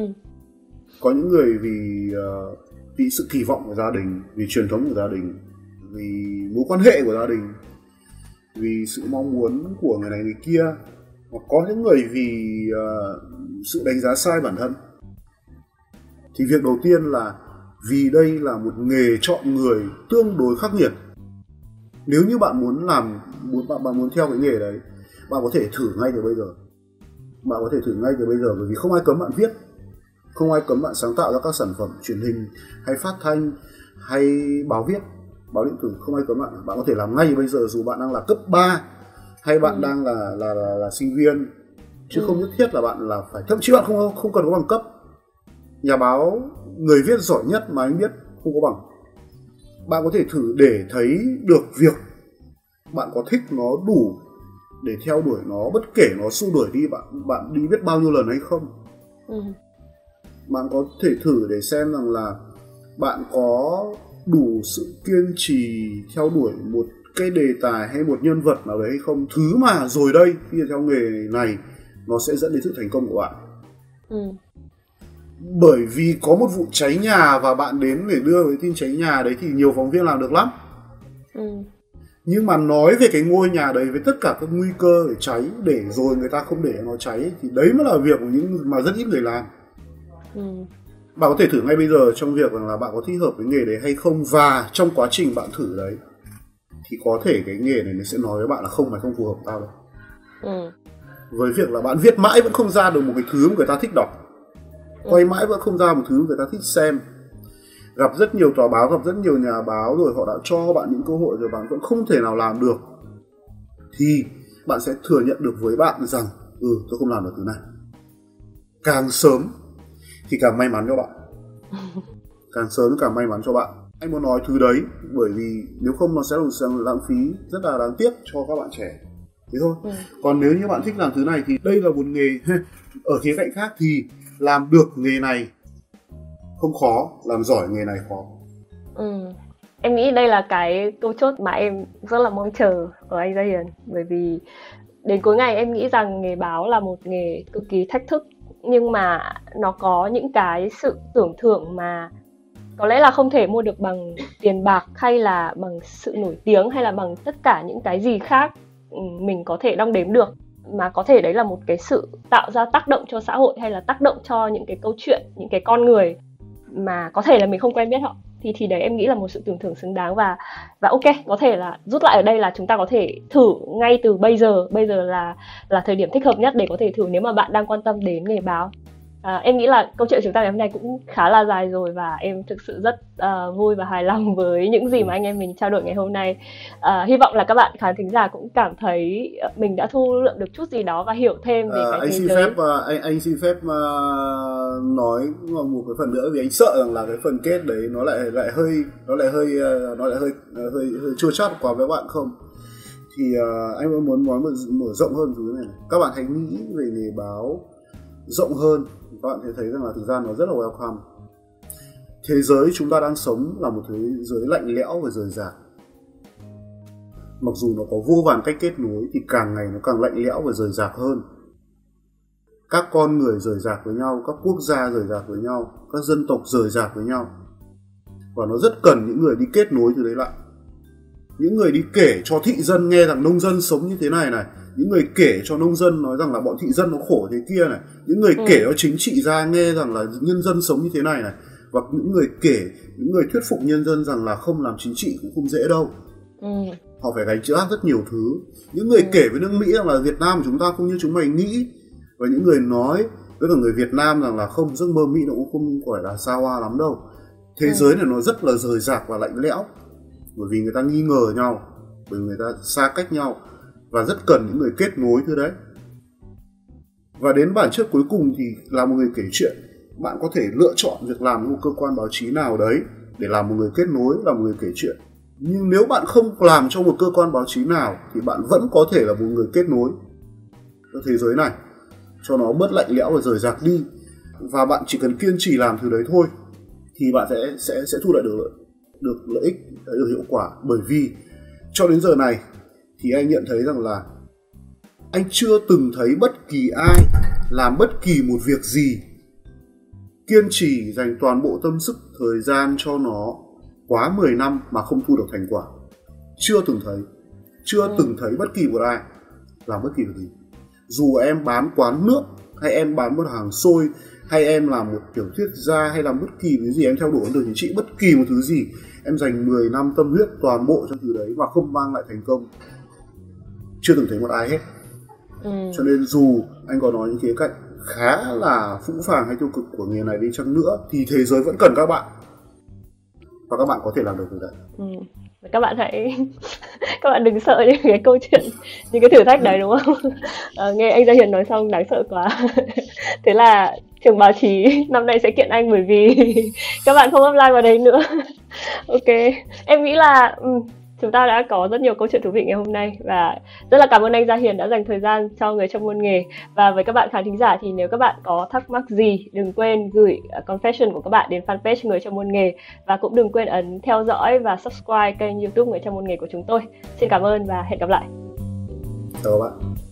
Có những người vì ờ, vì sự kỳ vọng của gia đình vì truyền thống của gia đình vì mối quan hệ của gia đình vì sự mong muốn của người này người kia hoặc có những người vì uh, sự đánh giá sai bản thân. Thì việc đầu tiên là vì đây là một nghề chọn người tương đối khắc nghiệt. Nếu như bạn muốn làm muốn bạn, bạn muốn theo cái nghề đấy bạn có thể thử ngay từ bây giờ. Bạn có thể thử ngay từ bây giờ bởi vì không ai cấm bạn viết không ai cấm bạn sáng tạo ra các sản phẩm truyền hình hay phát thanh hay báo viết báo điện tử không ai cấm bạn bạn có thể làm ngay bây giờ dù bạn đang là cấp 3 hay bạn Ừ. đang là là, là là sinh viên. Chứ Ừ. không nhất thiết là bạn là phải thậm chí bạn không không cần có bằng cấp. Nhà báo người viết giỏi nhất mà anh biết không có bằng. Bạn có thể thử để thấy được việc bạn có thích nó đủ để theo đuổi nó bất kể nó xua đuổi đi bạn bạn đi biết bao nhiêu lần hay không. Ừ. Bạn có thể thử để xem rằng là bạn có đủ sự kiên trì theo đuổi một cái đề tài hay một nhân vật nào đấy hay không? Thứ mà rồi đây khi theo nghề này nó sẽ dẫn đến sự thành công của bạn. Ừ. Bởi vì có một vụ cháy nhà và bạn đến để đưa cái tin cháy nhà đấy thì nhiều phóng viên làm được lắm. Ừ. Nhưng mà nói về cái ngôi nhà đấy với tất cả các nguy cơ để cháy để rồi người ta không để nó cháy thì đấy mới là việc của những mà rất ít người làm. Ừ bạn có thể thử ngay bây giờ trong việc rằng là bạn có thích hợp với nghề đấy hay không? Và trong quá trình bạn thử đấy thì có thể cái nghề này nó sẽ nói với bạn là không mày không phù hợp tao đâu. Ừ. Với việc là bạn viết mãi vẫn không ra được một cái thứ mà người ta thích đọc. Quay mãi vẫn không ra một thứ người ta thích xem. Gặp rất nhiều tòa báo gặp rất nhiều nhà báo rồi họ đã cho bạn những cơ hội rồi bạn vẫn không thể nào làm được. Thì bạn sẽ thừa nhận được với bạn rằng ừ tôi không làm được thứ này. Càng sớm thì càng may mắn cho bạn. Càng sớm càng may mắn cho bạn. Anh muốn nói thứ đấy bởi vì nếu không nó sẽ là lãng phí rất là đáng tiếc cho các bạn trẻ. Thế thôi. Ừ. Còn nếu như bạn thích làm thứ này thì đây là một nghề ở khía cạnh khác thì làm được nghề này không khó làm giỏi nghề này khó. Ừ. Em nghĩ đây là cái câu chốt mà em rất là mong chờ ở anh Gia Hiền bởi vì đến cuối ngày em nghĩ rằng nghề báo là một nghề cực kỳ thách thức nhưng mà nó có những cái sự tưởng thưởng mà có lẽ là không thể mua được bằng tiền bạc hay là bằng sự nổi tiếng hay là bằng tất cả những cái gì khác ừ, mình có thể đong đếm được. Mà có thể đấy là một cái sự tạo ra tác động cho xã hội hay là tác động cho những cái câu chuyện, những cái con người mà có thể là mình không quen biết họ thì thì đấy, em nghĩ là một sự tưởng thưởng xứng đáng và và ok, có thể là rút lại ở đây là chúng ta có thể thử ngay từ bây giờ. Bây giờ là là thời điểm thích hợp nhất để có thể thử nếu mà bạn đang quan tâm đến nghề báo. À, em nghĩ là câu chuyện chúng ta ngày hôm nay cũng khá là dài rồi và em thực sự rất uh, vui và hài lòng với những gì mà anh em mình trao đổi ngày hôm nay. Uh, hy vọng là các bạn khán thính giả cũng cảm thấy mình đã thu lượng được chút gì đó và hiểu thêm về à, cái anh thế xin giới. phép uh, anh anh xin phép uh, nói một cái phần nữa vì anh sợ rằng là cái phần kết đấy nó lại lại hơi nó lại hơi uh, nó lại hơi hơi hơi chua chát quá với bạn không thì uh, anh muốn nói mở, mở rộng hơn thứ này các bạn hãy nghĩ về nghề báo rộng hơn các bạn sẽ thấy rằng là thực ra nó rất là welcome. Thế giới chúng ta đang sống là một thế giới lạnh lẽo và rời rạc. Mặc dù nó có vô vàn cách kết nối, thì càng ngày nó càng lạnh lẽo và rời rạc hơn. Các con người rời rạc với nhau, các quốc gia rời rạc với nhau, các dân tộc rời rạc với nhau. Và nó rất cần những người đi kết nối từ đấy lại những người đi kể cho thị dân nghe rằng nông dân sống như thế này này những người kể cho nông dân nói rằng là bọn thị dân nó khổ thế kia này những người ừ. kể cho chính trị gia nghe rằng là nhân dân sống như thế này này và những người kể những người thuyết phục nhân dân rằng là không làm chính trị cũng không dễ đâu ừ. họ phải gánh chịu rất nhiều thứ những người ừ. kể với nước mỹ rằng là việt nam của chúng ta không như chúng mày nghĩ và những người nói với cả người việt nam rằng là không giấc mơ mỹ nó cũng không phải là xa hoa lắm đâu thế ừ. giới này nó rất là rời rạc và lạnh lẽo bởi vì người ta nghi ngờ nhau bởi vì người ta xa cách nhau và rất cần những người kết nối thứ đấy. Và đến bản chất cuối cùng thì là một người kể chuyện. Bạn có thể lựa chọn việc làm một cơ quan báo chí nào đấy để làm một người kết nối là một người kể chuyện. Nhưng nếu bạn không làm cho một cơ quan báo chí nào thì bạn vẫn có thể là một người kết nối. Cho thế giới này, cho nó bớt lạnh lẽo và rời rạc đi. Và bạn chỉ cần kiên trì làm thứ đấy thôi thì bạn sẽ sẽ sẽ thu lại được được lợi ích, được hiệu quả. Bởi vì cho đến giờ này thì anh nhận thấy rằng là anh chưa từng thấy bất kỳ ai làm bất kỳ một việc gì kiên trì dành toàn bộ tâm sức thời gian cho nó quá 10 năm mà không thu được thành quả. Chưa từng thấy chưa ừ. từng thấy bất kỳ một ai làm bất kỳ việc gì. Dù em bán quán nước hay em bán một hàng xôi hay em làm một tiểu thuyết gia hay làm bất kỳ cái gì em theo đuổi đường chính trị bất kỳ một thứ gì em dành 10 năm tâm huyết toàn bộ cho thứ đấy và không mang lại thành công chưa từng thấy một ai hết. Ừ. cho nên dù anh có nói những khía cạnh khá là phũ phàng hay tiêu cực của nghề này đi chăng nữa thì thế giới vẫn cần các bạn. Và các bạn có thể làm được điều đấy. Ừ. các bạn hãy các bạn đừng sợ những cái câu chuyện những cái thử thách đấy đúng không? À, nghe anh gia hiền nói xong đáng sợ quá. Thế là trường báo chí năm nay sẽ kiện anh bởi vì các bạn không apply vào đấy nữa. Ok. Em nghĩ là chúng ta đã có rất nhiều câu chuyện thú vị ngày hôm nay và rất là cảm ơn anh Gia Hiền đã dành thời gian cho người trong môn nghề. Và với các bạn khán thính giả thì nếu các bạn có thắc mắc gì, đừng quên gửi à, confession của các bạn đến fanpage người trong môn nghề. Và cũng đừng quên ấn theo dõi và subscribe kênh youtube người trong môn nghề của chúng tôi. Xin cảm ơn và hẹn gặp lại. Chào các bạn.